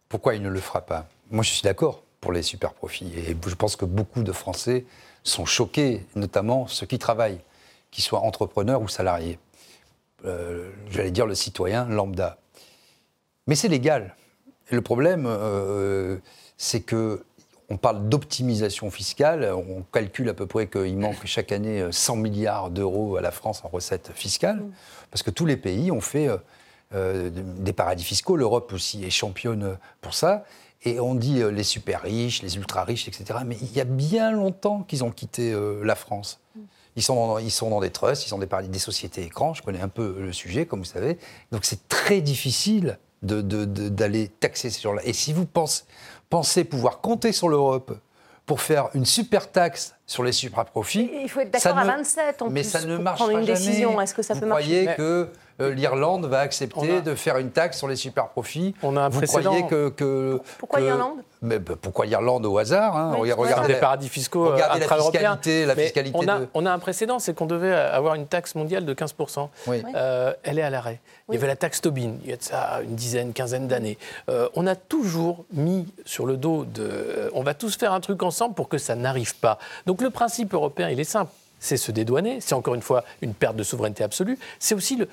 Pourquoi il ne le fera pas? Moi, je suis d'accord pour les super profits. Et je pense que beaucoup de Français sont choqués, notamment ceux qui travaillent, qu'ils soient entrepreneurs ou salariés. Euh, J'allais dire le citoyen lambda. Mais c'est légal. Et le problème, euh, c'est que on parle d'optimisation fiscale. On calcule à peu près qu'il manque chaque année 100 milliards d'euros à la France en recettes fiscales, parce que tous les pays ont fait euh, euh, des paradis fiscaux. L'Europe aussi est championne pour ça. Et on dit euh, les super riches, les ultra riches, etc. Mais il y a bien longtemps qu'ils ont quitté euh, la France. Ils sont, dans, ils sont dans des trusts, ils sont des, des sociétés écrans. Je connais un peu le sujet, comme vous savez. Donc c'est très difficile de- de- de- d'aller taxer ces gens-là. Et si vous pensez, pensez pouvoir compter sur l'Europe pour faire une super taxe sur les super-profits, Il faut être d'accord à ne- 27 en mais plus ça ne pour marchera prendre une jamais. décision. Est-ce que ça vous peut croyez marcher que euh, l'Irlande va accepter a- de faire une taxe sur les super-profits On a un Vous précédent. croyez que... que- Pourquoi que- l'Irlande? Mais, bah, Pourquoi l'Irlande au hasard hein Oui, Regardez- des la- paradis fiscaux euh, regardez la intra-européens. fiscalité, la fiscalité on, a, de- on a un précédent, c'est qu'on devait avoir une taxe mondiale de 15%. Oui. Euh, elle est à l'arrêt. Il y avait la taxe Tobin, il y a de ça une dizaine, quinzaine d'années. Euh, on a toujours mis sur le dos de... euh, on va tous faire un truc ensemble pour que ça n'arrive pas. Donc le principe européen, il est simple. C'est se dédouaner, c'est encore une fois une perte de souveraineté absolue. C'est aussi le,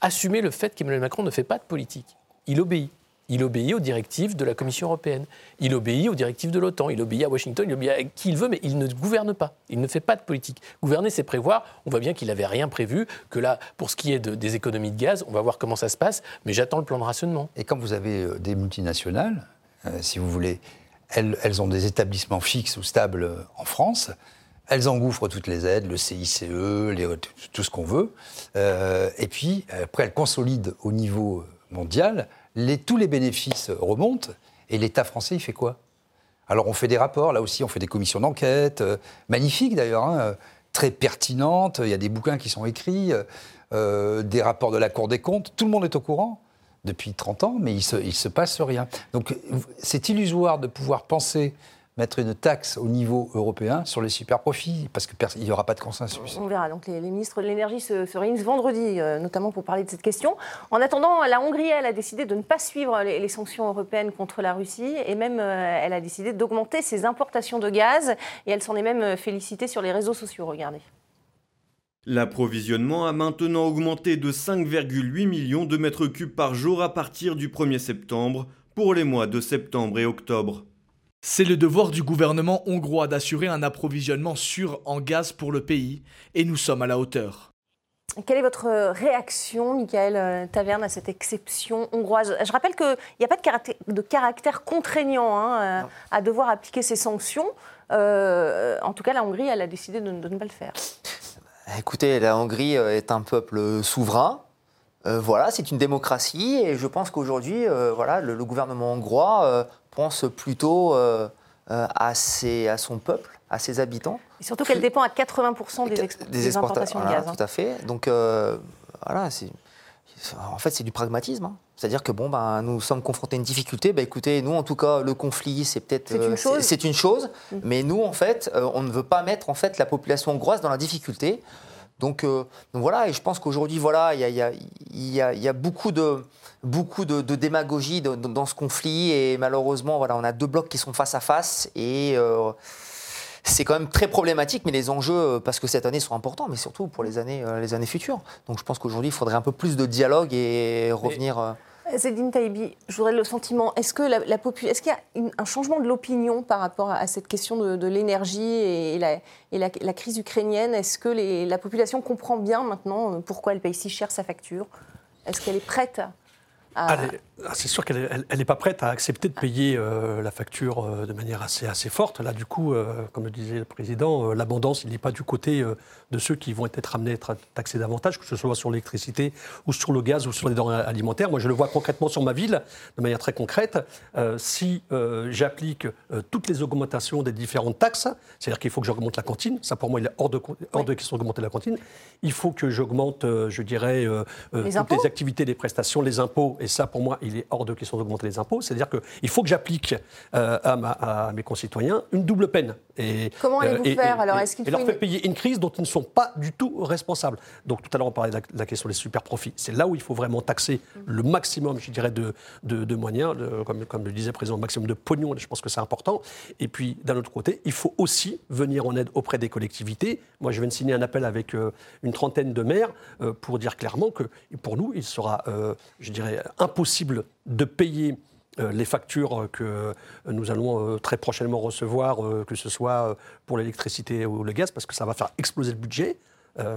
assumer le fait qu'Emmanuel Macron ne fait pas de politique. Il obéit. Il obéit aux directives de la Commission européenne. Il obéit aux directives de l'OTAN. Il obéit à Washington. Il obéit à qui il veut, mais il ne gouverne pas. Il ne fait pas de politique. Gouverner, c'est prévoir. On voit bien qu'il n'avait rien prévu. Que là, pour ce qui est de- des économies de gaz, on va voir comment ça se passe. Mais j'attends le plan de rationnement. Et quand vous avez euh, des multinationales, euh, si vous voulez, elles, ont des établissements fixes ou stables euh, en France. Elles engouffrent toutes les aides, le CICE, tout- ce qu'on veut. Et puis, après, elles consolident au niveau mondial. Tous les bénéfices remontent. Et l'État français, il fait quoi? Alors on fait des rapports, là aussi on fait des commissions d'enquête, euh, magnifiques d'ailleurs, hein, très pertinentes, il y a des bouquins qui sont écrits, euh, des rapports de la Cour des comptes, tout le monde est au courant depuis 30 ans, mais il il se passe rien. Donc c'est illusoire de pouvoir penser mettre une taxe au niveau européen sur les super profits, parce qu'il n'y aura pas de consensus. On verra. Donc les, ministres de l'énergie se, se, réunissent vendredi, euh, notamment pour parler de cette question. En attendant, la Hongrie, elle a décidé de ne pas suivre les, sanctions européennes contre la Russie, et même euh, elle a décidé d'augmenter ses importations de gaz, et elle s'en est même euh, félicitée sur les réseaux sociaux. Regardez. L'approvisionnement a maintenant augmenté de 5,8 millions de mètres cubes par jour à partir du 1er septembre pour les mois de septembre et octobre. C'est le devoir du gouvernement hongrois d'assurer un approvisionnement sûr en gaz pour le pays, et nous sommes à la hauteur. Quelle est votre réaction, Michael euh, Taverne, à cette exception hongroise? Je rappelle qu'il n'y a pas de caractère, de caractère contraignant hein, euh, à devoir appliquer ces sanctions. Euh, en tout cas, la Hongrie, elle a décidé de, ne pas le faire. Écoutez, la Hongrie est un peuple souverain. voilà, c'est une démocratie et je pense qu'aujourd'hui, voilà, le, gouvernement hongrois pense plutôt euh, euh, à, son peuple, à ses habitants. Et surtout qu'elle dépend à 80% des, des, importations de gaz. Hein. Tout à fait. Donc euh, voilà, en fait, c'est du pragmatisme. Hein. C'est-à-dire que bon, ben, nous sommes confrontés à une difficulté. Ben, écoutez, nous, en tout cas, le conflit, c'est peut-être c'est une chose, c'est, une chose mm. mais nous, en fait, on ne veut pas mettre en fait la population hongroise dans la difficulté. Donc, voilà, et je pense qu'aujourd'hui, voilà, il y a, y, a, y a, beaucoup de beaucoup de, démagogie dans ce conflit et malheureusement, voilà, on a deux blocs qui sont face à face et euh, c'est quand même très problématique, mais les enjeux, euh, parce que cette année sont importants, mais surtout pour les années, euh, les années futures. Donc je pense qu'aujourd'hui, il faudrait un peu plus de dialogue et revenir. Zedine Taïbi, je voudrais le sentiment. Est-ce que la, qu'il y a un changement de l'opinion par rapport à cette question de, l'énergie et, la, crise ukrainienne? Est-ce que la population comprend bien maintenant pourquoi elle paye si cher sa facture? Est-ce qu'elle est prête ah, c'est sûr qu'elle n'est pas prête à accepter de payer euh, la facture euh, de manière assez, forte. Là, du coup, euh, comme le disait le président, l'abondance, il n'est pas du côté de ceux qui vont être amenés à être taxés davantage, que ce soit sur l'électricité ou sur le gaz ou sur les denrées alimentaires. Moi, je le vois concrètement sur ma ville, de manière très concrète. si j'applique toutes les augmentations des différentes taxes, c'est-à-dire qu'il faut que j'augmente la cantine, ça pour moi, il est hors de, hors de question d'augmenter la cantine. Il faut que j'augmente, je dirais, toutes les activités, les prestations, les impôts et ça, pour moi, il est hors de question d'augmenter les impôts. C'est-à-dire qu'il faut que j'applique euh, à, mes concitoyens une double peine. Et, Comment allez-vous euh, faire alors? est-ce qu'il Et leur fait payer une crise dont ils ne sont pas du tout responsables. Donc tout à l'heure, on parlait de la, question des super profits. C'est là où il faut vraiment taxer le maximum, je dirais, de, de, moyens, comme, comme, le disait le président, le maximum de pognon. Je pense que c'est important. Et puis, d'un autre côté, il faut aussi venir en aide auprès des collectivités. Moi, je viens de signer un appel avec euh, une trentaine de maires pour dire clairement que pour nous, il sera, je dirais, impossible de payer euh, les factures que nous allons euh, très prochainement recevoir, euh, que ce soit pour l'électricité ou le gaz, parce que ça va faire exploser le budget.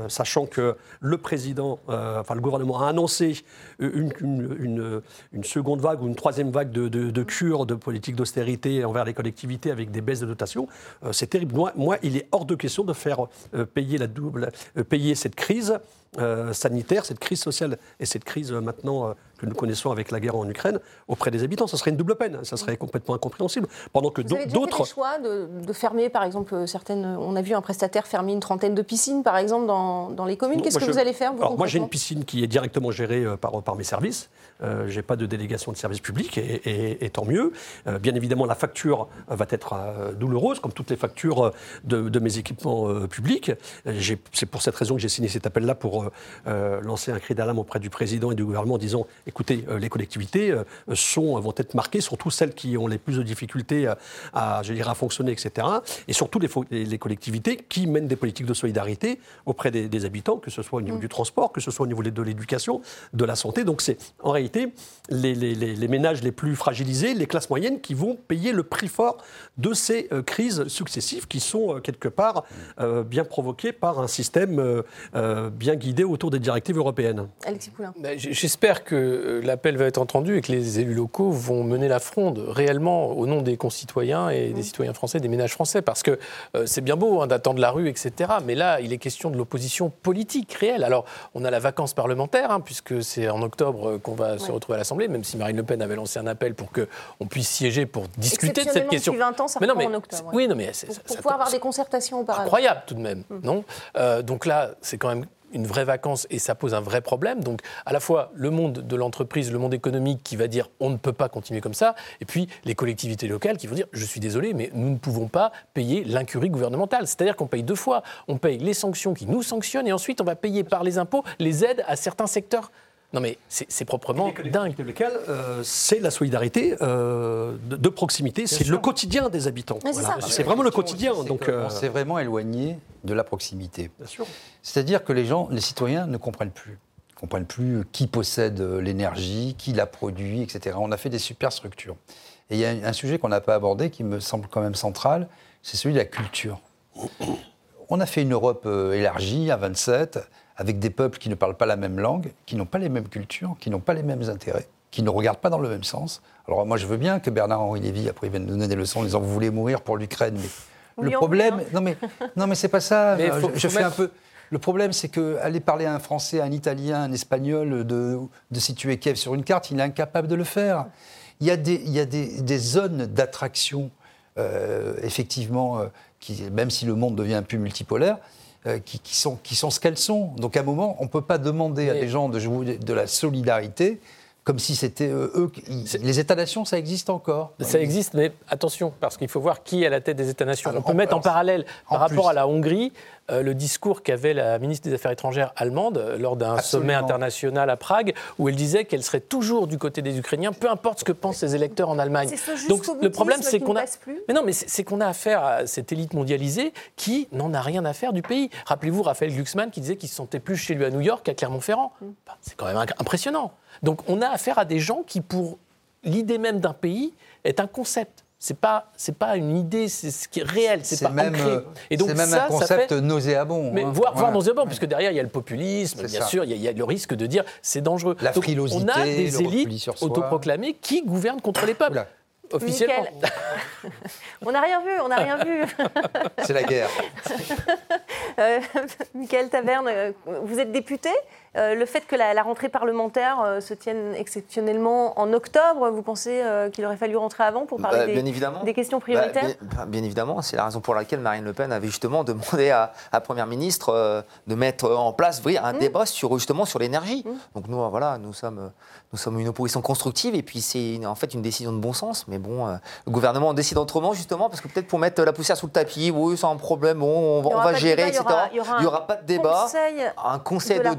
sachant que le président, gouvernement a annoncé une, seconde vague ou une troisième vague de, de, de cure de politique d'austérité envers les collectivités avec des baisses de dotation, c'est terrible. Moi, moi, il est hors de question de faire payer, la double, payer cette crise sanitaire, cette crise sociale et cette crise maintenant que nous connaissons avec la guerre en Ukraine auprès des habitants. Ça serait une double peine, ça serait complètement incompréhensible. Pendant que d'autres. Vous choix de, de, fermer, par exemple, certaines. On a vu un prestataire fermer une trentaine de piscines, par exemple, dans, dans les communes. Qu'est-ce que vous allez faire Alors, Moi, j'ai une piscine qui est directement gérée euh, par, par mes services. Euh, je n'ai pas de délégation de service public, et, tant mieux. Euh, bien évidemment, la facture va être douloureuse, comme toutes les factures de, de mes équipements publics. C'est pour cette raison que j'ai signé cet appel-là pour lancer un cri d'alarme auprès du président et du gouvernement en disant écoutez, euh, les collectivités euh, sont, vont être marquées, surtout celles qui ont les plus de difficultés à, je dirais, à fonctionner, etc. Et surtout les, les, collectivités qui mènent des politiques de solidarité auprès des, habitants, que ce soit au niveau mm. du transport, que ce soit au niveau de l'éducation, de la santé. Donc c'est en réalité les, les, ménages les plus fragilisés, les classes moyennes, qui vont payer le prix fort de ces euh, crises successives qui sont quelque part bien provoquées par un système bien guidé autour des directives européennes. Alexis Poulain. Ben, j'espère que euh, l'appel va être entendu et que les élus locaux vont mener la fronde réellement au nom des concitoyens et des citoyens français, des ménages français. Parce que euh, c'est bien beau hein, d'attendre la rue, etc. Mais là, il est question de l'opposition politique réelle. Alors, on a la vacance parlementaire, hein, puisque c'est en octobre euh, qu'on va se retrouver à l'Assemblée, même si Marine Le Pen avait lancé un appel pour qu'on puisse siéger pour discuter de cette question. Depuis 20 ans, ça mais non, mais, en octobre. Oui, non, mais pour, pouvoir avoir des concertations auparavant. Incroyable tout de même, hum. non? Donc là, c'est quand même une vraie vacance et ça pose un vrai problème. Donc, à la fois le monde de l'entreprise, le monde économique qui va dire on ne peut pas continuer comme ça, et puis les collectivités locales qui vont dire je suis désolé, mais nous ne pouvons pas payer l'incurie gouvernementale. C'est-à-dire qu'on paye deux fois. On paye les sanctions qui nous sanctionnent et ensuite on va payer par les impôts les aides à certains secteurs. Non mais c'est proprement dingue. Euh, c'est la solidarité euh, de, de, proximité, c'est le quotidien des habitants. Voilà. C'est vraiment le quotidien. Donc, euh... on s'est vraiment éloigné de la proximité. C'est-à-dire que les gens, les citoyens ne comprennent plus. Ils comprennent plus qui possède l'énergie, qui la produit, etc. On a fait des super structures. Et il y a un sujet qu'on n'a pas abordé qui me semble quand même central, c'est celui de la culture. On a fait une Europe euh, élargie à 27 avec des peuples qui ne parlent pas la même langue, qui n'ont pas les mêmes cultures, qui n'ont pas les mêmes intérêts, qui ne regardent pas dans le même sens. Alors moi, je veux bien que Bernard-Henri Lévy, après, il vienne nous donner des leçons en disant vous voulez mourir pour l'Ukraine, mais Oui, le on problème, non mais non mais c'est pas ça. Mais faut- je fais mettre- un peu. Le problème, c'est que aller parler à un Français, à un Italien, un Espagnol de, de situer Kiev sur une carte, il est incapable de le faire. Il y a des, il y a des, des zones d'attraction, euh, effectivement, euh, qui, même si le monde devient plus multipolaire, euh, qui, qui sont, qui sont ce qu'elles sont. Donc à un moment, on ne peut pas demander à des gens de jouer de la solidarité comme si c'était euh, eux. Les États-nations, ça existe encore. Ça existe, mais attention, parce qu'il faut voir qui est à la tête des États-nations. Alors, On peut en- mettre en parallèle, par en rapport plus. à la Hongrie, euh, le discours qu'avait la ministre des Affaires étrangères allemande euh, lors d'un sommet international à Prague, où elle disait qu'elle serait toujours du côté des Ukrainiens, peu importe ce que pensent ses électeurs en Allemagne. C'est ce Donc le problème, c'est qu'on a. Mais non, mais c'est qu'on a affaire à cette élite mondialisée qui n'en a rien à faire du pays. Rappelez-vous Raphaël Glucksmann qui disait qu'il se sentait plus chez lui à New York qu'à Clermont-Ferrand. Mm. Enfin, c'est quand même impressionnant. Donc on a affaire à des gens qui, pour l'idée même d'un pays, est un concept. C'est pas, c'est pas une idée, c'est ce qui est réel, c'est pas même, ancré. euh, Et donc c'est même ça, un ça concept fait- nauséabond. mais hein. voir, voir Voilà. dans un puisque derrière il y a le populisme, C'est bien ça. sûr, il y, a, il y a le risque de dire c'est dangereux. La Donc, frilosité, on a des élites autoproclamées qui gouvernent contre les peuples, Oula. officiellement. On n'a rien vu, on n'a rien vu. C'est la guerre. Euh, Michael Taverne, euh, vous êtes député? Euh, le fait que la, la rentrée parlementaire euh, se tienne exceptionnellement en octobre, vous pensez euh, qu'il aurait fallu rentrer avant pour parler Bah, des, bien évidemment. des questions Bah, prioritaires bien, bah, bien évidemment, c'est la raison pour laquelle Marine Le Pen avait justement demandé à, à Première ministre de mettre en place oui, un débat sur justement sur l'énergie. Donc nous, voilà, nous sommes, nous sommes une opposition constructive et puis c'est en fait une décision de bon sens. Mais bon, le gouvernement décide autrement justement parce que peut-être pour mettre la poussière sous le tapis, oui, c'est un problème, bon, on va, on de gérer, débat, etc. il aura n'y aura pas de débat. Conseil Un conseil de la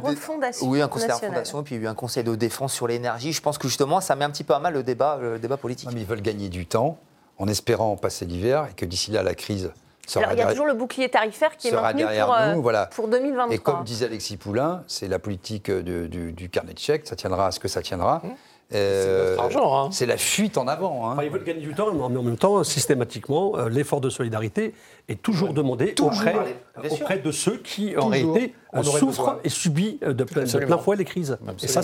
refondation Oui, un conseil de nationale. refondation, et puis un conseil de défense sur l'énergie. Je pense que justement, ça met un petit peu à mal le débat, le débat politique. Non, mais ils veulent gagner du temps en espérant passer l'hiver et que d'ici là, la crise sera, Alors il y a derrière- toujours le bouclier tarifaire qui est maintenu derrière pour, euh, nous. Voilà. pour 2023. Et comme disait Alexis Poulain, c'est la politique de- du, du carnet de chèques, ça tiendra à ce que ça tiendra. Euh, notre argent, hein. C'est la fuite en avant. hein. Enfin, ils veulent gagner du temps, mais en même temps, systématiquement, euh, l'effort de solidarité est toujours demandé auprès, sûr. auprès de ceux qui, en réalité, euh, souffrent et subissent euh, de plein, de plein fouet les crises. Et ça,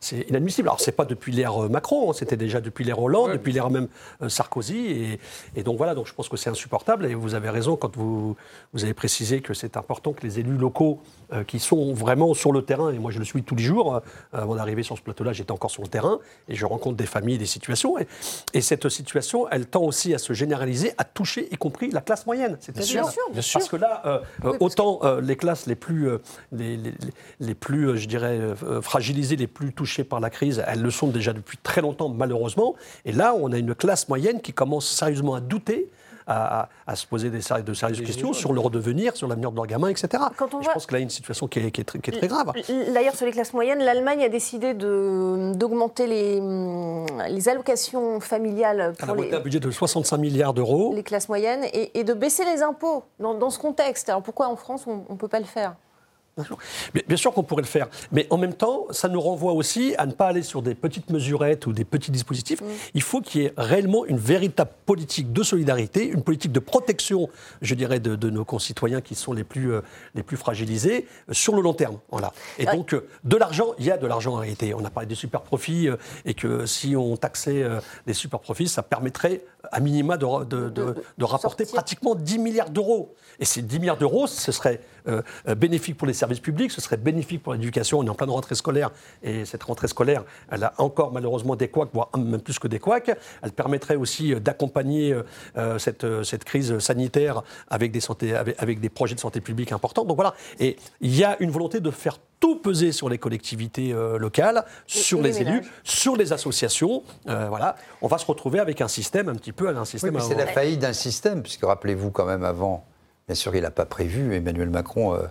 c'est inadmissible. Alors, c'est pas depuis l'ère euh, Macron, hein, c'était déjà depuis l'ère Hollande, depuis l'ère même euh, Sarkozy. Et, et donc voilà, donc je pense que c'est insupportable. Et vous avez raison quand vous, vous avez précisé que c'est important que les élus locaux euh, qui sont vraiment sur le terrain, et moi je le suis tous les jours, euh, avant d'arriver sur ce plateau-là, j'étais encore sur le terrain, et je rencontre des familles, des situations. Et, et cette situation, elle tend aussi à se généraliser, à toucher y compris la classe moyenne. C'est-à-dire, Bien sûr, bien sûr. parce que là, euh, autant euh, les classes les plus, euh, les, les- les plus, je dirais, fragilisées, les plus touchées par la crise, elles le sont déjà depuis très longtemps, malheureusement. Et là, on a une classe moyenne qui commence sérieusement à douter. À, à- à se poser des, de sérieuses questions sur leur devenir, sur l'avenir de leurs gamins, etc. Quand on Et voit- Je pense que là, il y a une situation qui est, qui est très, qui est très grave. D'ailleurs, sur les classes moyennes, l'Allemagne a décidé d'augmenter les, les allocations familiales pour voté les, un budget de 65 milliards d'euros. les classes moyennes et, et de baisser les impôts dans, dans ce contexte. Alors pourquoi en France on ne peut pas le faire? Bien sûr qu'on pourrait le faire, mais en même temps, ça nous renvoie aussi à ne pas aller sur des petites mesurettes ou des petits dispositifs. Il faut qu'il y ait réellement une véritable politique de solidarité, une politique de protection, je dirais, de, de nos concitoyens qui sont les plus, euh, les plus fragilisés euh, sur le long terme. Voilà. Et Ouais. donc, euh, de l'argent, il y a de l'argent en réalité. On a parlé des super profits et que si on taxait des super profits, ça permettrait à minima de, de- de- De- rapporter pratiquement 10 milliards d'euros. Et ces 10 milliards d'euros, ce serait bénéfique pour les services services publics, ce serait bénéfique pour l'éducation. On est en pleine rentrée scolaire et cette rentrée scolaire, elle a encore malheureusement des couacs, voire même plus que des couacs. Elle permettrait aussi euh, d'accompagner euh, cette, euh, cette crise sanitaire avec des, santé, avec, avec des projets de santé publique importants. Donc voilà, et il y a une volonté de faire tout peser sur les collectivités euh, locales, sur les, les élus, sur les associations. Euh, voilà, on va se retrouver avec un système un petit peu un Oui, système. mais c'est la faillite d'un système, puisque rappelez-vous quand même avant, bien sûr, il n'a pas prévu, Emmanuel Macron, euh,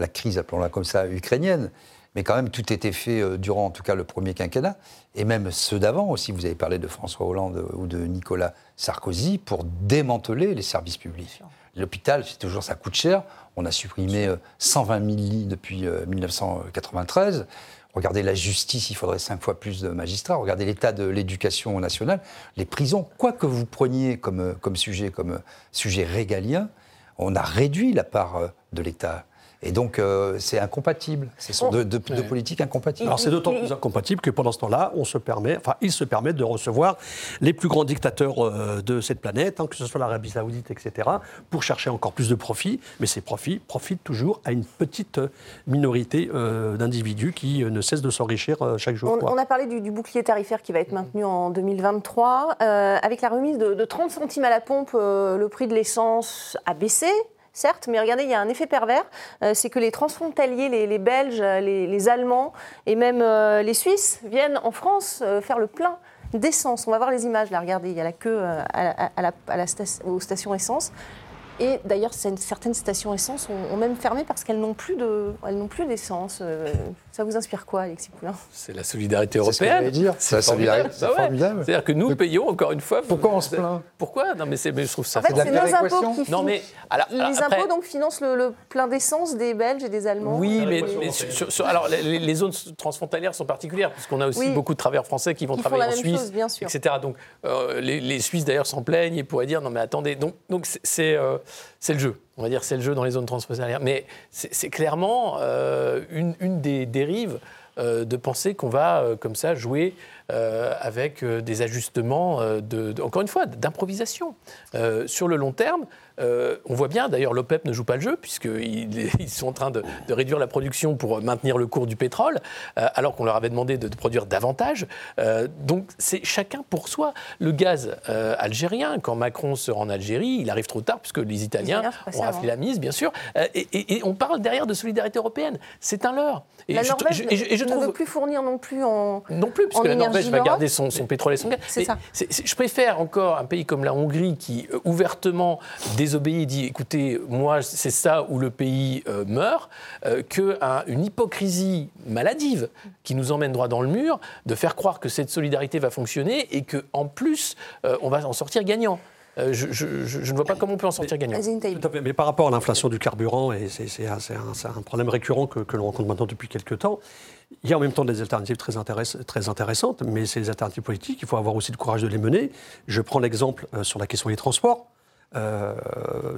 la crise, appelons-la comme ça, ukrainienne. Mais quand même, tout était fait euh, durant, en tout cas, le premier quinquennat, et même ceux d'avant aussi. Vous avez parlé de François Hollande euh, ou de Nicolas Sarkozy pour démanteler les services publics. L'hôpital, c'est toujours, ça coûte cher. On a supprimé euh, 120 000 lits depuis euh, 1993. Regardez la justice, il faudrait cinq fois plus de magistrats. Regardez l'état de l'éducation nationale. Les prisons, quoi que vous preniez comme, euh, comme sujet, comme euh, sujet régalien, on a réduit la part euh, de l'État. Et donc, euh, c'est incompatible. Ce sont deux, deux- politiques incompatibles. Alors c'est d'autant plus incompatible que pendant ce temps-là, on se permet, enfin, ils se permettent de recevoir les plus grands dictateurs euh, de cette planète, hein, que ce soit l'Arabie Saoudite, etc., pour chercher encore plus de profits. Mais ces profits profitent toujours à une petite euh, minorité euh, d'individus qui euh, ne cessent de s'enrichir euh, chaque jour. On, quoi. on a parlé du, du bouclier tarifaire qui va être maintenu en 2023. Euh, avec la remise de, de 30 centimes à la pompe, euh, le prix de l'essence a baissé. Certes, mais regardez, il y a un effet pervers, euh, c'est que les transfrontaliers, les, Belges, les, les Allemands et même euh, les Suisses viennent en France euh, faire le plein d'essence. On va voir les images là, regardez, il y a la queue euh, à la- aux stations essence. Et d'ailleurs, certaines stations essence ont, même fermé parce qu'elles n'ont plus d'essence. Euh, ça vous inspire quoi, Alexis Poulain C'est la solidarité C'est ce que européenne. j'allais dire. C'est la formidable. solidarité, c'est ouais. formidable. C'est-à-dire que nous payons encore une fois. Pourquoi on se plaint Pourquoi Non, mais, je trouve ça. En fait, c'est nos impôts qui non, mais alors, alors, Les après- impôts donc financent le, le plein d'essence des Belges et des Allemands. Oui, Euh, mais, et- mais sur- sur- sur- alors les, les zones transfrontalières sont particulières puisqu'on a aussi Oui. beaucoup de travailleurs français qui vont Qui font travailler la en même Suisse, chose, bien sûr. etc. Donc euh, les, les Suisses d'ailleurs s'en plaignent et pourraient dire non mais attendez. Donc c'est euh, c'est le jeu. On va dire c'est le jeu dans les zones transfrontalières. Mais c'est clairement euh, une, une des dérives. euh, de penser qu'on va euh, comme ça jouer euh, avec euh, des ajustements, euh, de, de- encore une fois, d'improvisation. Euh, sur le long terme, euh, on voit bien, d'ailleurs, l'OPEP ne joue pas le jeu, puisqu'ils ils sont en train de, de réduire la production pour maintenir le cours du pétrole, euh, alors qu'on leur avait demandé de, de produire davantage. Euh, donc, c'est chacun pour soi. Le gaz algérien, quand Macron se rend en Algérie, il arrive trop tard, puisque les Italiens ont raflé avant. la mise, bien sûr. Et, et- et on parle derrière de solidarité européenne. C'est un leurre. Et La je- Norvège je- je- je ne trouve- veut plus fournir non plus en. non plus, puisque en la énergie Norvège va garder son, son pétrole et son gaz. C'est ça. je préfère encore un pays comme la Hongrie qui euh, ouvertement désobéit et dit écoutez, moi c'est ça où le pays euh, meurt, euh, qu'une hypocrisie maladive qui nous emmène droit dans le mur, de faire croire que cette solidarité va fonctionner et qu'en plus euh, on va en sortir gagnant. Euh, je, je- je- je ne vois pas comment on peut en sortir gagnant. Mais par rapport à l'inflation du carburant, et c'est c'est un, c'est un- c'est un problème récurrent que, que l'on rencontre maintenant depuis quelques temps, il y a en même temps des alternatives très, intéress- très intéressantes, mais ces alternatives politiques, il faut avoir aussi le courage de les mener. Je prends l'exemple euh, sur la question des transports. euh,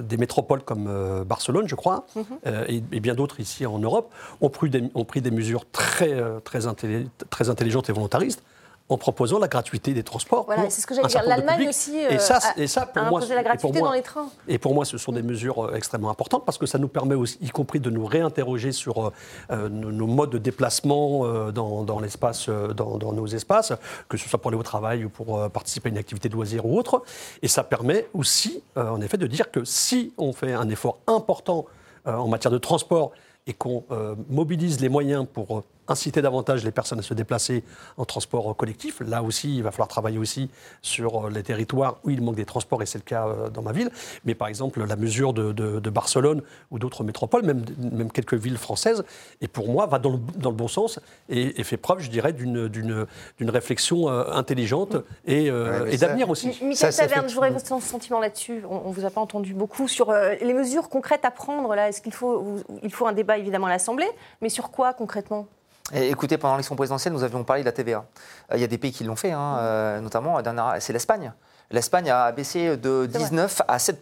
des métropoles comme euh, Barcelone, je crois, euh, et, et bien d'autres ici en Europe, ont pris des, ont pris des mesures très, très, intelli- très intelligentes et volontaristes en proposant la gratuité des transports. Voilà, c'est ce que j'allais dire. L'Allemagne aussi et euh, ça, a- et ça, pour a moi, imposé la gratuité moi- dans les trains. et pour moi, ce sont des mesures euh, extrêmement importantes parce que ça nous permet aussi, y compris de nous réinterroger sur euh, euh, nos, nos modes de déplacement euh, dans, dans l'espace, euh, dans, dans nos espaces, que ce soit pour aller au travail ou pour euh, participer à une activité de loisir ou autre. Et ça permet aussi, euh, en effet, de dire que si on fait un effort important euh, en matière de transport et qu'on euh, mobilise les moyens pour euh, inciter davantage les personnes à se déplacer en transport collectif. Là aussi, il va falloir travailler aussi sur euh, les territoires où il manque des transports, et c'est le cas euh, dans ma ville. Mais par exemple, la mesure de, de- de Barcelone ou d'autres métropoles, même, même quelques villes françaises, et pour moi, va dans le, dans le bon sens et, et fait preuve, je dirais, d'une réflexion euh, intelligente et, Ouais, d'avenir aussi. Mi- Michael Taverne, je voudrais votre sentiment là-dessus. On ne vous a pas entendu beaucoup sur euh, les mesures concrètes à prendre. là. Est-ce qu'il faut, il faut un débat évidemment à l'Assemblée, mais sur quoi concrètement? Écoutez, pendant l'élection présidentielle, nous avions parlé de la TVA. Euh, Il y a des pays qui l'ont fait, hein, euh, notamment, c'est l'Espagne. L'Espagne a baissé de C'est vrai. 19 à 7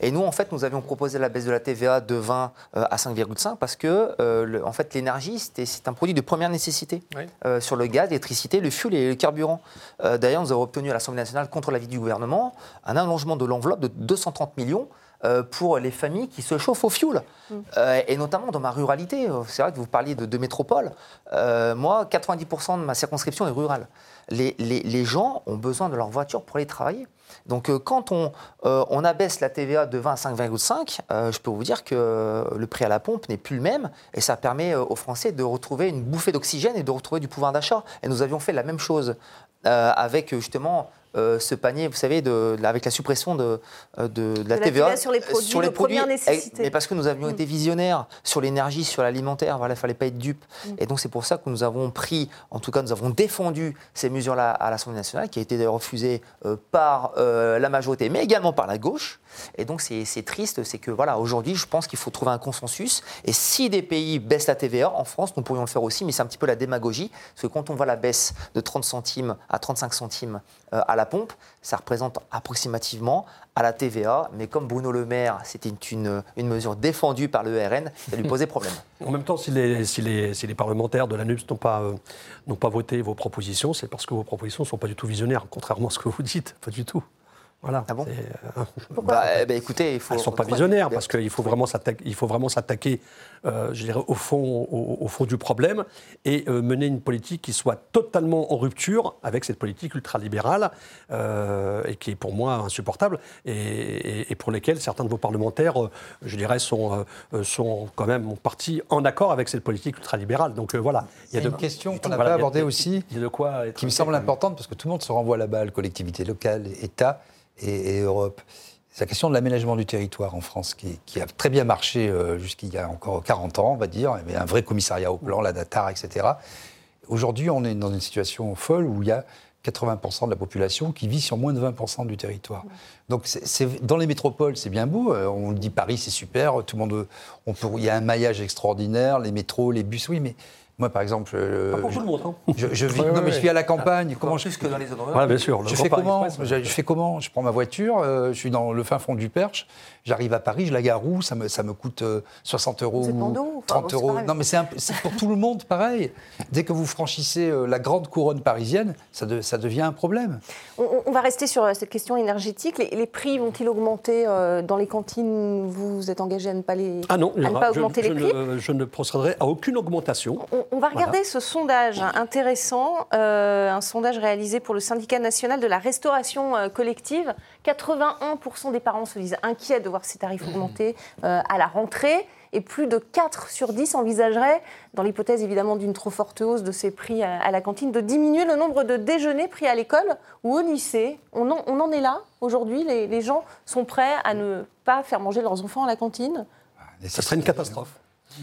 Et nous, en fait, nous avions proposé la baisse de la TVA de 20 euh, à 5,5 parce que, euh, le- en fait, l'énergie, c'est un produit de première nécessité Oui. euh, sur le gaz, l'électricité, le fuel et le carburant. Euh, D'ailleurs, nous avons obtenu à l'Assemblée nationale, contre l'avis du gouvernement, un allongement de l'enveloppe de 230 millions pour les familles qui se chauffent au fioul. Euh, et notamment dans ma ruralité. C'est vrai que vous parliez de, de métropole. Euh, moi, 90% de ma circonscription est rurale. Les, les- les gens ont besoin de leur voiture pour aller travailler. Donc euh, quand on, euh, on abaisse la TVA de 20 à 5,5, euh, je peux vous dire que le prix à la pompe n'est plus le même et ça permet euh, aux Français de retrouver une bouffée d'oxygène et de retrouver du pouvoir d'achat. Et nous avions fait la même chose euh, avec justement euh, ce panier, vous savez, de, de- avec la suppression de, euh, de, la TVA, sur les produits de nécessité. Mais parce que nous avions été visionnaires sur l'énergie, sur l'alimentaire, voilà, il ne fallait pas être dupe. Et donc c'est pour ça que nous avons pris, en tout cas nous avons défendu ces mesures-là à l'Assemblée nationale, qui a été d'ailleurs refusée euh, par euh, la majorité, mais également par la gauche. Et donc c'est triste, c'est que voilà, aujourd'hui je pense qu'il faut trouver un consensus. Et si des pays baissent la TVA, en France nous pourrions le faire aussi, mais c'est un petit peu la démagogie, parce que quand on voit la baisse de 30 centimes à 35 centimes euh, à la pompe, ça représente approximativement à la TVA, mais comme Bruno Le Maire, c'était une, mesure défendue par le RN, ça lui posait problème. En même temps, si les, parlementaires de l'ANUPS n'ont pas, euh, n'ont pas voté vos propositions, c'est parce que vos propositions ne sont pas du tout visionnaires, contrairement à ce que vous dites. Pas du tout. Voilà. Ah bon? euh, Bah, écoutez, il faut. elles ne sont pas visionnaires parce qu'il faut vraiment s'attaquer, il faut vraiment s'attaquer, euh, je dirais, au fond, au, au fond du problème et euh, mener une politique qui soit totalement en rupture avec cette politique ultralibérale euh, et qui est pour moi insupportable et, et- et pour lesquelles certains de vos parlementaires, euh, je dirais, sont, euh, sont quand même en partie en accord avec cette politique ultralibérale. Donc euh, voilà. Il y a une question qu'on n'a voilà, pas abordée aussi, Il y a de quoi être qui me semble importante parce que tout le monde se renvoie la balle, collectivité locale, État et, Europe. C'est la question de l'aménagement du territoire en France qui, a très bien marché euh, jusqu'il y a encore 40 ans, on va dire. Il un vrai commissariat au plan, la DATAR, etc. Aujourd'hui, on est dans une situation folle où il y a 80% de la population qui vit sur moins de 20% du territoire. Donc, c'est- dans les métropoles, c'est bien beau. euh, On dit Paris, c'est super. Tout le monde, il y a un maillage extraordinaire, les métros, les bus, oui, mais moi, par exemple, euh, pour je- tout le monde. hein. je, je vis, Ouais, non, ouais, mais je ouais. vis à la campagne. Comment je, plus que dans les rurales. Voilà, bien sûr. le je fais comment je fais comment? Je prends ma voiture, euh, je suis dans le fin fond du Perche, j'arrive à Paris, je la gare où? Ça me, ça me coûte euh, 60 euros Vous êtes ou Bordeaux, enfin, 30 bon, c'est euros. Non, mais c'est un peu- c'est pour tout le monde pareil. Dès que vous franchissez euh, la grande couronne parisienne, ça, de- ça devient un problème. On, va rester sur euh, cette question énergétique. Les, les prix vont-ils augmenter euh, dans les cantines Vous vous êtes engagé à ne pas les Ah non, à ne pas je, augmenter je les prix? ne, je ne procéderai à aucune augmentation. On, on va regarder ce sondage intéressant, euh, un sondage réalisé pour le syndicat national de la restauration euh, collective. 81% des parents se disent inquiets de voir ces tarifs augmenter euh, à la rentrée. Et plus de 4 sur 10 envisageraient, dans l'hypothèse évidemment d'une trop forte hausse de ces prix à, la cantine, de diminuer le nombre de déjeuners pris à l'école ou au lycée. On en, est là aujourd'hui. Les, gens sont prêts à ne pas faire manger leurs enfants à la cantine. Ça serait une catastrophe.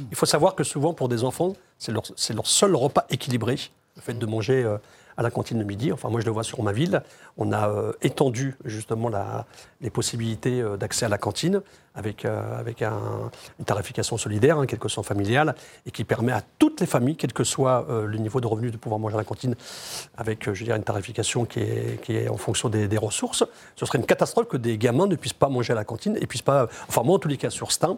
Il faut savoir que souvent, pour des enfants, c'est leur, c'est leur seul repas équilibré, le fait de manger euh, à la cantine le midi. Enfin, moi, je le vois sur ma ville. On a euh, étendu justement les possibilités euh, d'accès à la cantine avec, euh, une tarification solidaire, hein, quelle que soit familiale, et qui permet à toutes les familles, quel que soit le niveau de revenu, de pouvoir manger à la cantine avec, je dirais, une tarification qui est, en fonction des, des ressources. Ce serait une catastrophe que des gamins ne puissent pas manger à la cantine et puissent pas. Enfin, moi, en tous les cas, sur Stein,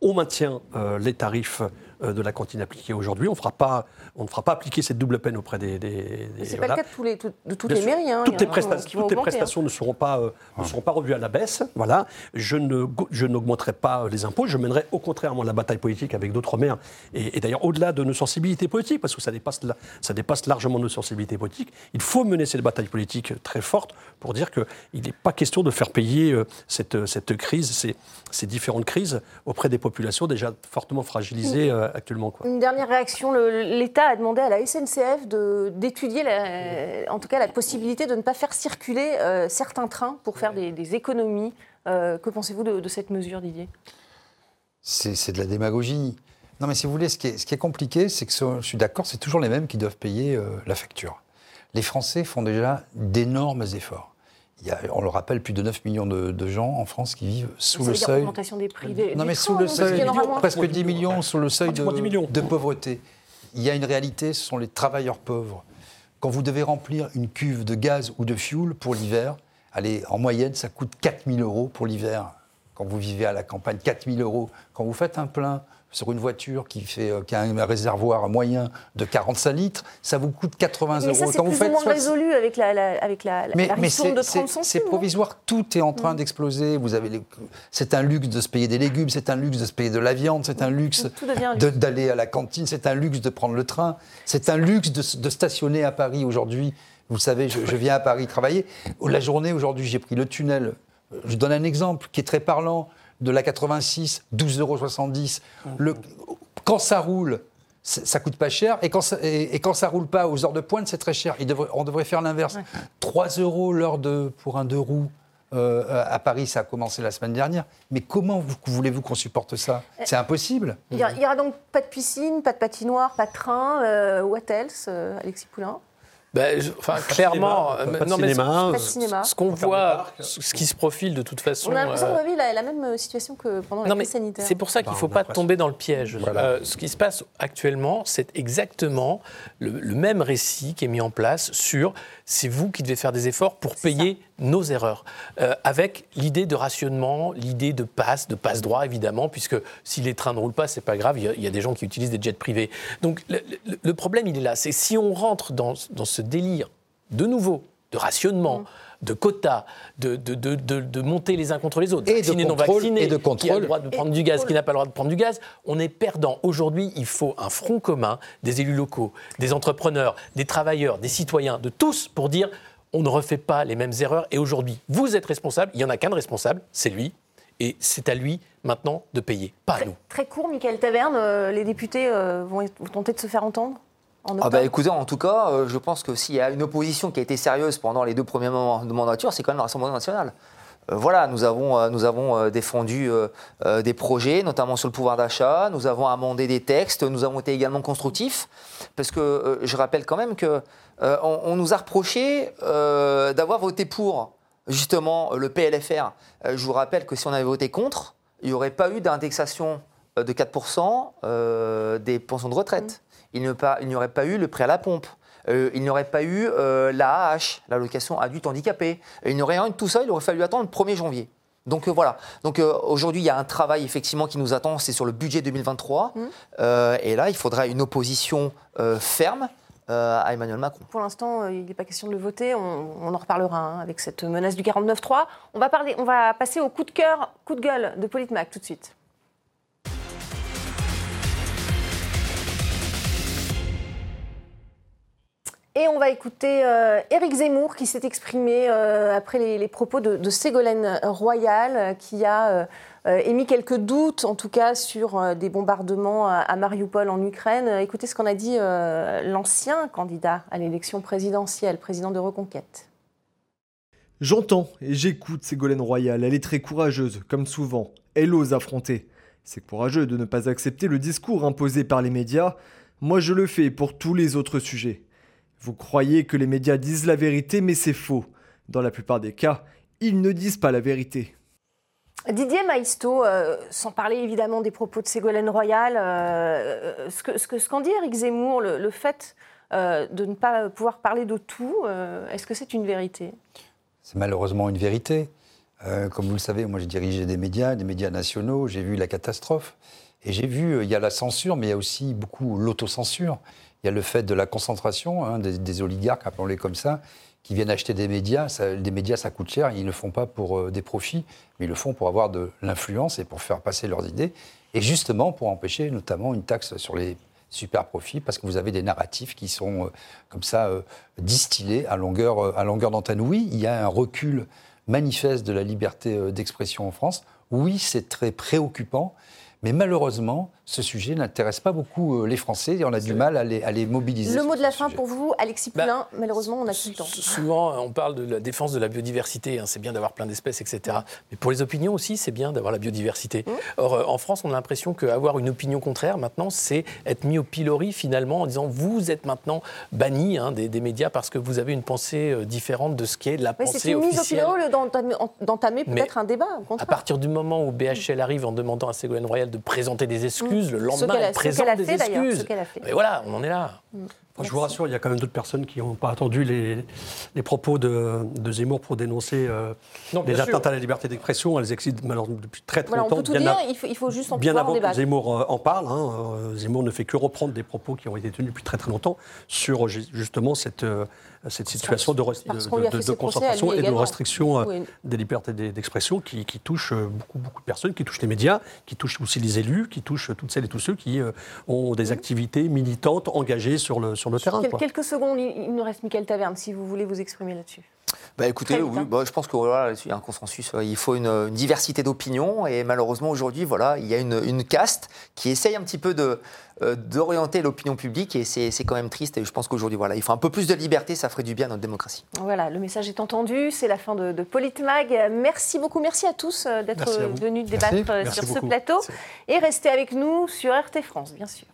on maintient les tarifs de la cantine appliqués aujourd'hui. On, fera pas- on ne fera pas appliquer cette double peine auprès des. des- des- Mais c'est voilà. pas le cas de, tous les- tout- de toutes Bien les mairies. hein. Toutes, Il les, hein. prestations ne, seront pas, euh, ne seront pas revues à la baisse. Voilà. Je, ne, go- je n'augmenterai pas les impôts. Je mènerai au contraire moi, la bataille politique avec d'autres maires. Et, et d'ailleurs, au-delà de nos sensibilités politiques, parce que ça dépasse, la- ça dépasse largement nos sensibilités politiques, il faut mener cette bataille politique très forte pour dire qu'il n'est pas question de faire payer euh, cette, cette crise, ces, ces différentes crises auprès des populations déjà fortement fragilisées euh, actuellement. Quoi. Une dernière réaction, l'État a demandé à la SNCF de- d'étudier, la- en tout cas, la possibilité de ne pas faire circuler euh, certains trains pour faire des, des économies. Euh, que pensez-vous de, de cette mesure, Didier? C'est c'est de la démagogie. Non, mais si vous voulez, ce qui est, ce qui est compliqué, c'est que ce- je suis d'accord, c'est toujours les mêmes qui doivent payer euh, la facture. Les Français font déjà d'énormes efforts. Il y a, on le rappelle, plus de 9 millions de, de gens en France qui vivent sous le seuil. augmentation des prix des, Non, mais sous le seuil, presque 10 millions sous le seuil de, Pratiquement 10 millions. de pauvreté. Il y a une réalité, ce sont les travailleurs pauvres. Quand vous devez remplir une cuve de gaz ou de fuel pour l'hiver, allez, en moyenne, ça coûte 4 000 euros pour l'hiver. Quand vous vivez à la campagne, 4 000 euros. Quand vous faites un plein, sur une voiture qui, fait, euh, qui a un réservoir moyen de 45 litres, ça vous coûte 80 Mais euros. ça, c'est Quand vous plus faites ou moins résolu avec la, la- avec la, mais, la mais c'est- de c'est 30 centimes. c'est non provisoire, tout est en train d'exploser. Vous avez les- c'est un luxe de se payer des légumes, c'est un luxe de se payer de la viande, c'est un luxe de- d'aller à la cantine, c'est un luxe de prendre le train, c'est un luxe de stationner à Paris aujourd'hui. Vous savez, je, je viens à Paris travailler. La journée aujourd'hui, j'ai pris le tunnel. Je donne un exemple qui est très parlant de la 86, 12,70 euros. Le- Quand ça roule, ça coûte pas cher. Et quand ça, et, et quand ça roule pas aux heures de pointe, c'est très cher. Il devrait- on devrait faire l'inverse. 3 euros l'heure de, pour un deux roues. euh, à Paris, ça a commencé la semaine dernière. Mais comment vous- voulez-vous qu'on supporte ça? C'est impossible. Il y, a- il y aura donc pas de piscine, pas de patinoire, pas de train. euh, what else, euh, Alexis Poulain? Ben, je- enfin, clairement, cinéma, euh, non, mais cinéma, ce- cinéma. ce qu'on voit, parc. ce qui se profile de toute façon. On a l'impression euh, qu'on vivre la, la même euh, situation que pendant la Non, crise sanitaire. c'est pour ça qu'il ne faut a pas tomber dans le piège. Voilà. Euh, ce qui se passe actuellement, c'est exactement le, le même récit qui est mis en place sur c'est vous qui devez faire des efforts pour payer nos erreurs. Euh, avec l'idée de rationnement, l'idée de passe, de passe droit évidemment, puisque si les trains ne roulent pas, c'est pas grave, il y, a, il y a des gens qui utilisent des jets privés. Donc le, le- le problème, il est là. C'est si on rentre dans, dans ce délire de nouveau de rationnement, de quotas, de, de, de, de- de monter les uns contre les autres, Et de non contrôle, vaccinés, et de qui a le contrôle. droit de prendre du gaz, qui n'a pas le droit de prendre du gaz, on est perdant. Aujourd'hui, il faut un front commun des élus locaux, des entrepreneurs, des travailleurs, des citoyens, de tous pour dire on ne refait pas les mêmes erreurs. Et aujourd'hui, vous êtes responsable, il n'y en a qu'un de responsable, c'est lui. Et c'est à lui maintenant de payer, pas à Très, nous. très court, Michael Taverne, euh, les députés euh, vont, vont tenter de se faire entendre en Ah bah écoutez, en tout cas, euh, je pense que s'il y a une opposition qui a été sérieuse pendant les deux premiers moments de mandature, c'est quand même le Rassemblement national. Euh, voilà, nous avons, euh, nous avons euh, défendu des projets, notamment sur le pouvoir d'achat, nous avons amendé des textes, nous avons été également constructifs, parce que je rappelle quand même que on, on nous a reproché d'avoir voté pour justement le PLFR. Je vous rappelle que si on avait voté contre, il n'y aurait pas eu d'indexation de 4% euh, des pensions de retraite. Il n'y aurait pas- il n'y aurait pas eu le prêt à la pompe. Euh, il n'y aurait pas eu euh, l'AAH, l'allocation adulte handicapé. Et il n'y aurait rien de tout ça, il aurait fallu attendre le 1er janvier. Donc euh, voilà. Donc euh, aujourd'hui, il y a un travail effectivement qui nous attend, c'est sur le budget 2023. Euh, et là, il faudra une opposition ferme à Emmanuel Macron. Pour l'instant, il n'est pas question de le voter. On, on en reparlera hein, avec cette menace du 49-3. On va, parler, on va passer au coup de cœur, coup de gueule de Politmac tout de suite. Et on va écouter euh, Éric Zemmour qui s'est exprimé euh, après les, propos de, Ségolène Royal, euh, qui a émis quelques doutes, en tout cas, sur des bombardements à, à Mariupol en Ukraine. Écoutez ce qu'en a dit l'ancien candidat à l'élection présidentielle, président de Reconquête. J'entends et j'écoute Ségolène Royal, elle est très courageuse, comme souvent. Elle ose affronter. C'est courageux de ne pas accepter le discours imposé par les médias. Moi je le fais pour tous les autres sujets. Vous croyez que les médias disent la vérité, mais c'est faux. Dans la plupart des cas, ils ne disent pas la vérité. Didier Maisto, euh, sans parler évidemment des propos de Ségolène Royal, euh, ce que ce que- ce qu'en dit Éric Zemmour, le, le fait euh, de ne pas pouvoir parler de tout, euh, est-ce que c'est une vérité? C'est malheureusement une vérité. Euh, comme vous le savez, moi j'ai dirigé des médias, des médias nationaux, j'ai vu la catastrophe. Et j'ai vu, euh, il y a la censure, mais il y a aussi beaucoup l'autocensure. Il y a le fait de la concentration hein, des, oligarques, appelons-les comme ça, qui viennent acheter des médias. Ça, des médias, ça coûte cher. Ils ne le font pas pour euh, des profits, mais ils le font pour avoir de l'influence et pour faire passer leurs idées. Et justement pour empêcher notamment une taxe sur les super profits, parce que vous avez des narratifs qui sont euh, comme ça euh, distillés à longueur, à longueur d'antenne. Oui, il y a un recul manifeste de la liberté d'expression en France. Oui, c'est très préoccupant. Mais malheureusement, ce sujet n'intéresse pas beaucoup euh, les Français et on a du mal à les, à les mobiliser. Le mot de la fin sujet. pour vous, Alexis Bah, Poulain, malheureusement, on n'a plus le temps. Souvent, on parle de la défense de la biodiversité. hein, c'est bien d'avoir plein d'espèces, etc. Mais pour les opinions aussi, c'est bien d'avoir la biodiversité. Or, euh, en France, on a l'impression qu'avoir une opinion contraire, maintenant, c'est être mis au pilori, finalement, en disant vous êtes maintenant banni hein, des, des médias parce que vous avez une pensée euh, différente de ce qui est de la Oui, pensée c'est une mise au officielle. lieu d'entamer- Mais peut-être un débat. Au À partir du moment où BHL arrive en demandant à Ségolène Royal de présenter des excuses, le lendemain, qu'elle a- elle ce présente qu'elle a des fait, d'ailleurs, excuses. a fait. Mais voilà, on en est là. Je vous rassure, il y a quand même d'autres personnes qui n'ont pas attendu les, les propos de, de, Zemmour pour dénoncer euh, les atteintes à la liberté d'expression. Elles existent malheureusement depuis très très voilà, longtemps. On peut tout dire, il, faut, il, faut, juste en Bien avant en que Zemmour euh, en parle, hein, Zemmour ne fait que reprendre des propos qui ont été tenus depuis très très longtemps sur justement cette, euh, cette situation de, de, de, de concentration et de restriction oui. des libertés d'expression qui, qui, touche beaucoup, beaucoup de personnes, qui touche les médias, qui touche aussi les élus, qui touche toutes celles et tous ceux qui euh, ont des activités militantes engagées sur le, sur le terrain. Quel, quoi. Quelques secondes, il nous reste Michael Taverne, si vous voulez vous exprimer là-dessus. Bah écoutez, oui, bah, je pense qu'il voilà, y a un consensus. Il faut une, une diversité d'opinions et malheureusement aujourd'hui, voilà, il y a une, une, caste qui essaye un petit peu de euh, d'orienter l'opinion publique et c'est quand même triste. Et je pense qu'aujourd'hui, voilà, il faut un peu plus de liberté, ça ferait du bien à notre démocratie. Voilà, le message est entendu. C'est la fin de, de Politmag. Merci beaucoup, merci à tous d'être venus débattre merci. sur Merci ce beaucoup. plateau et restez avec nous sur RT France, bien sûr.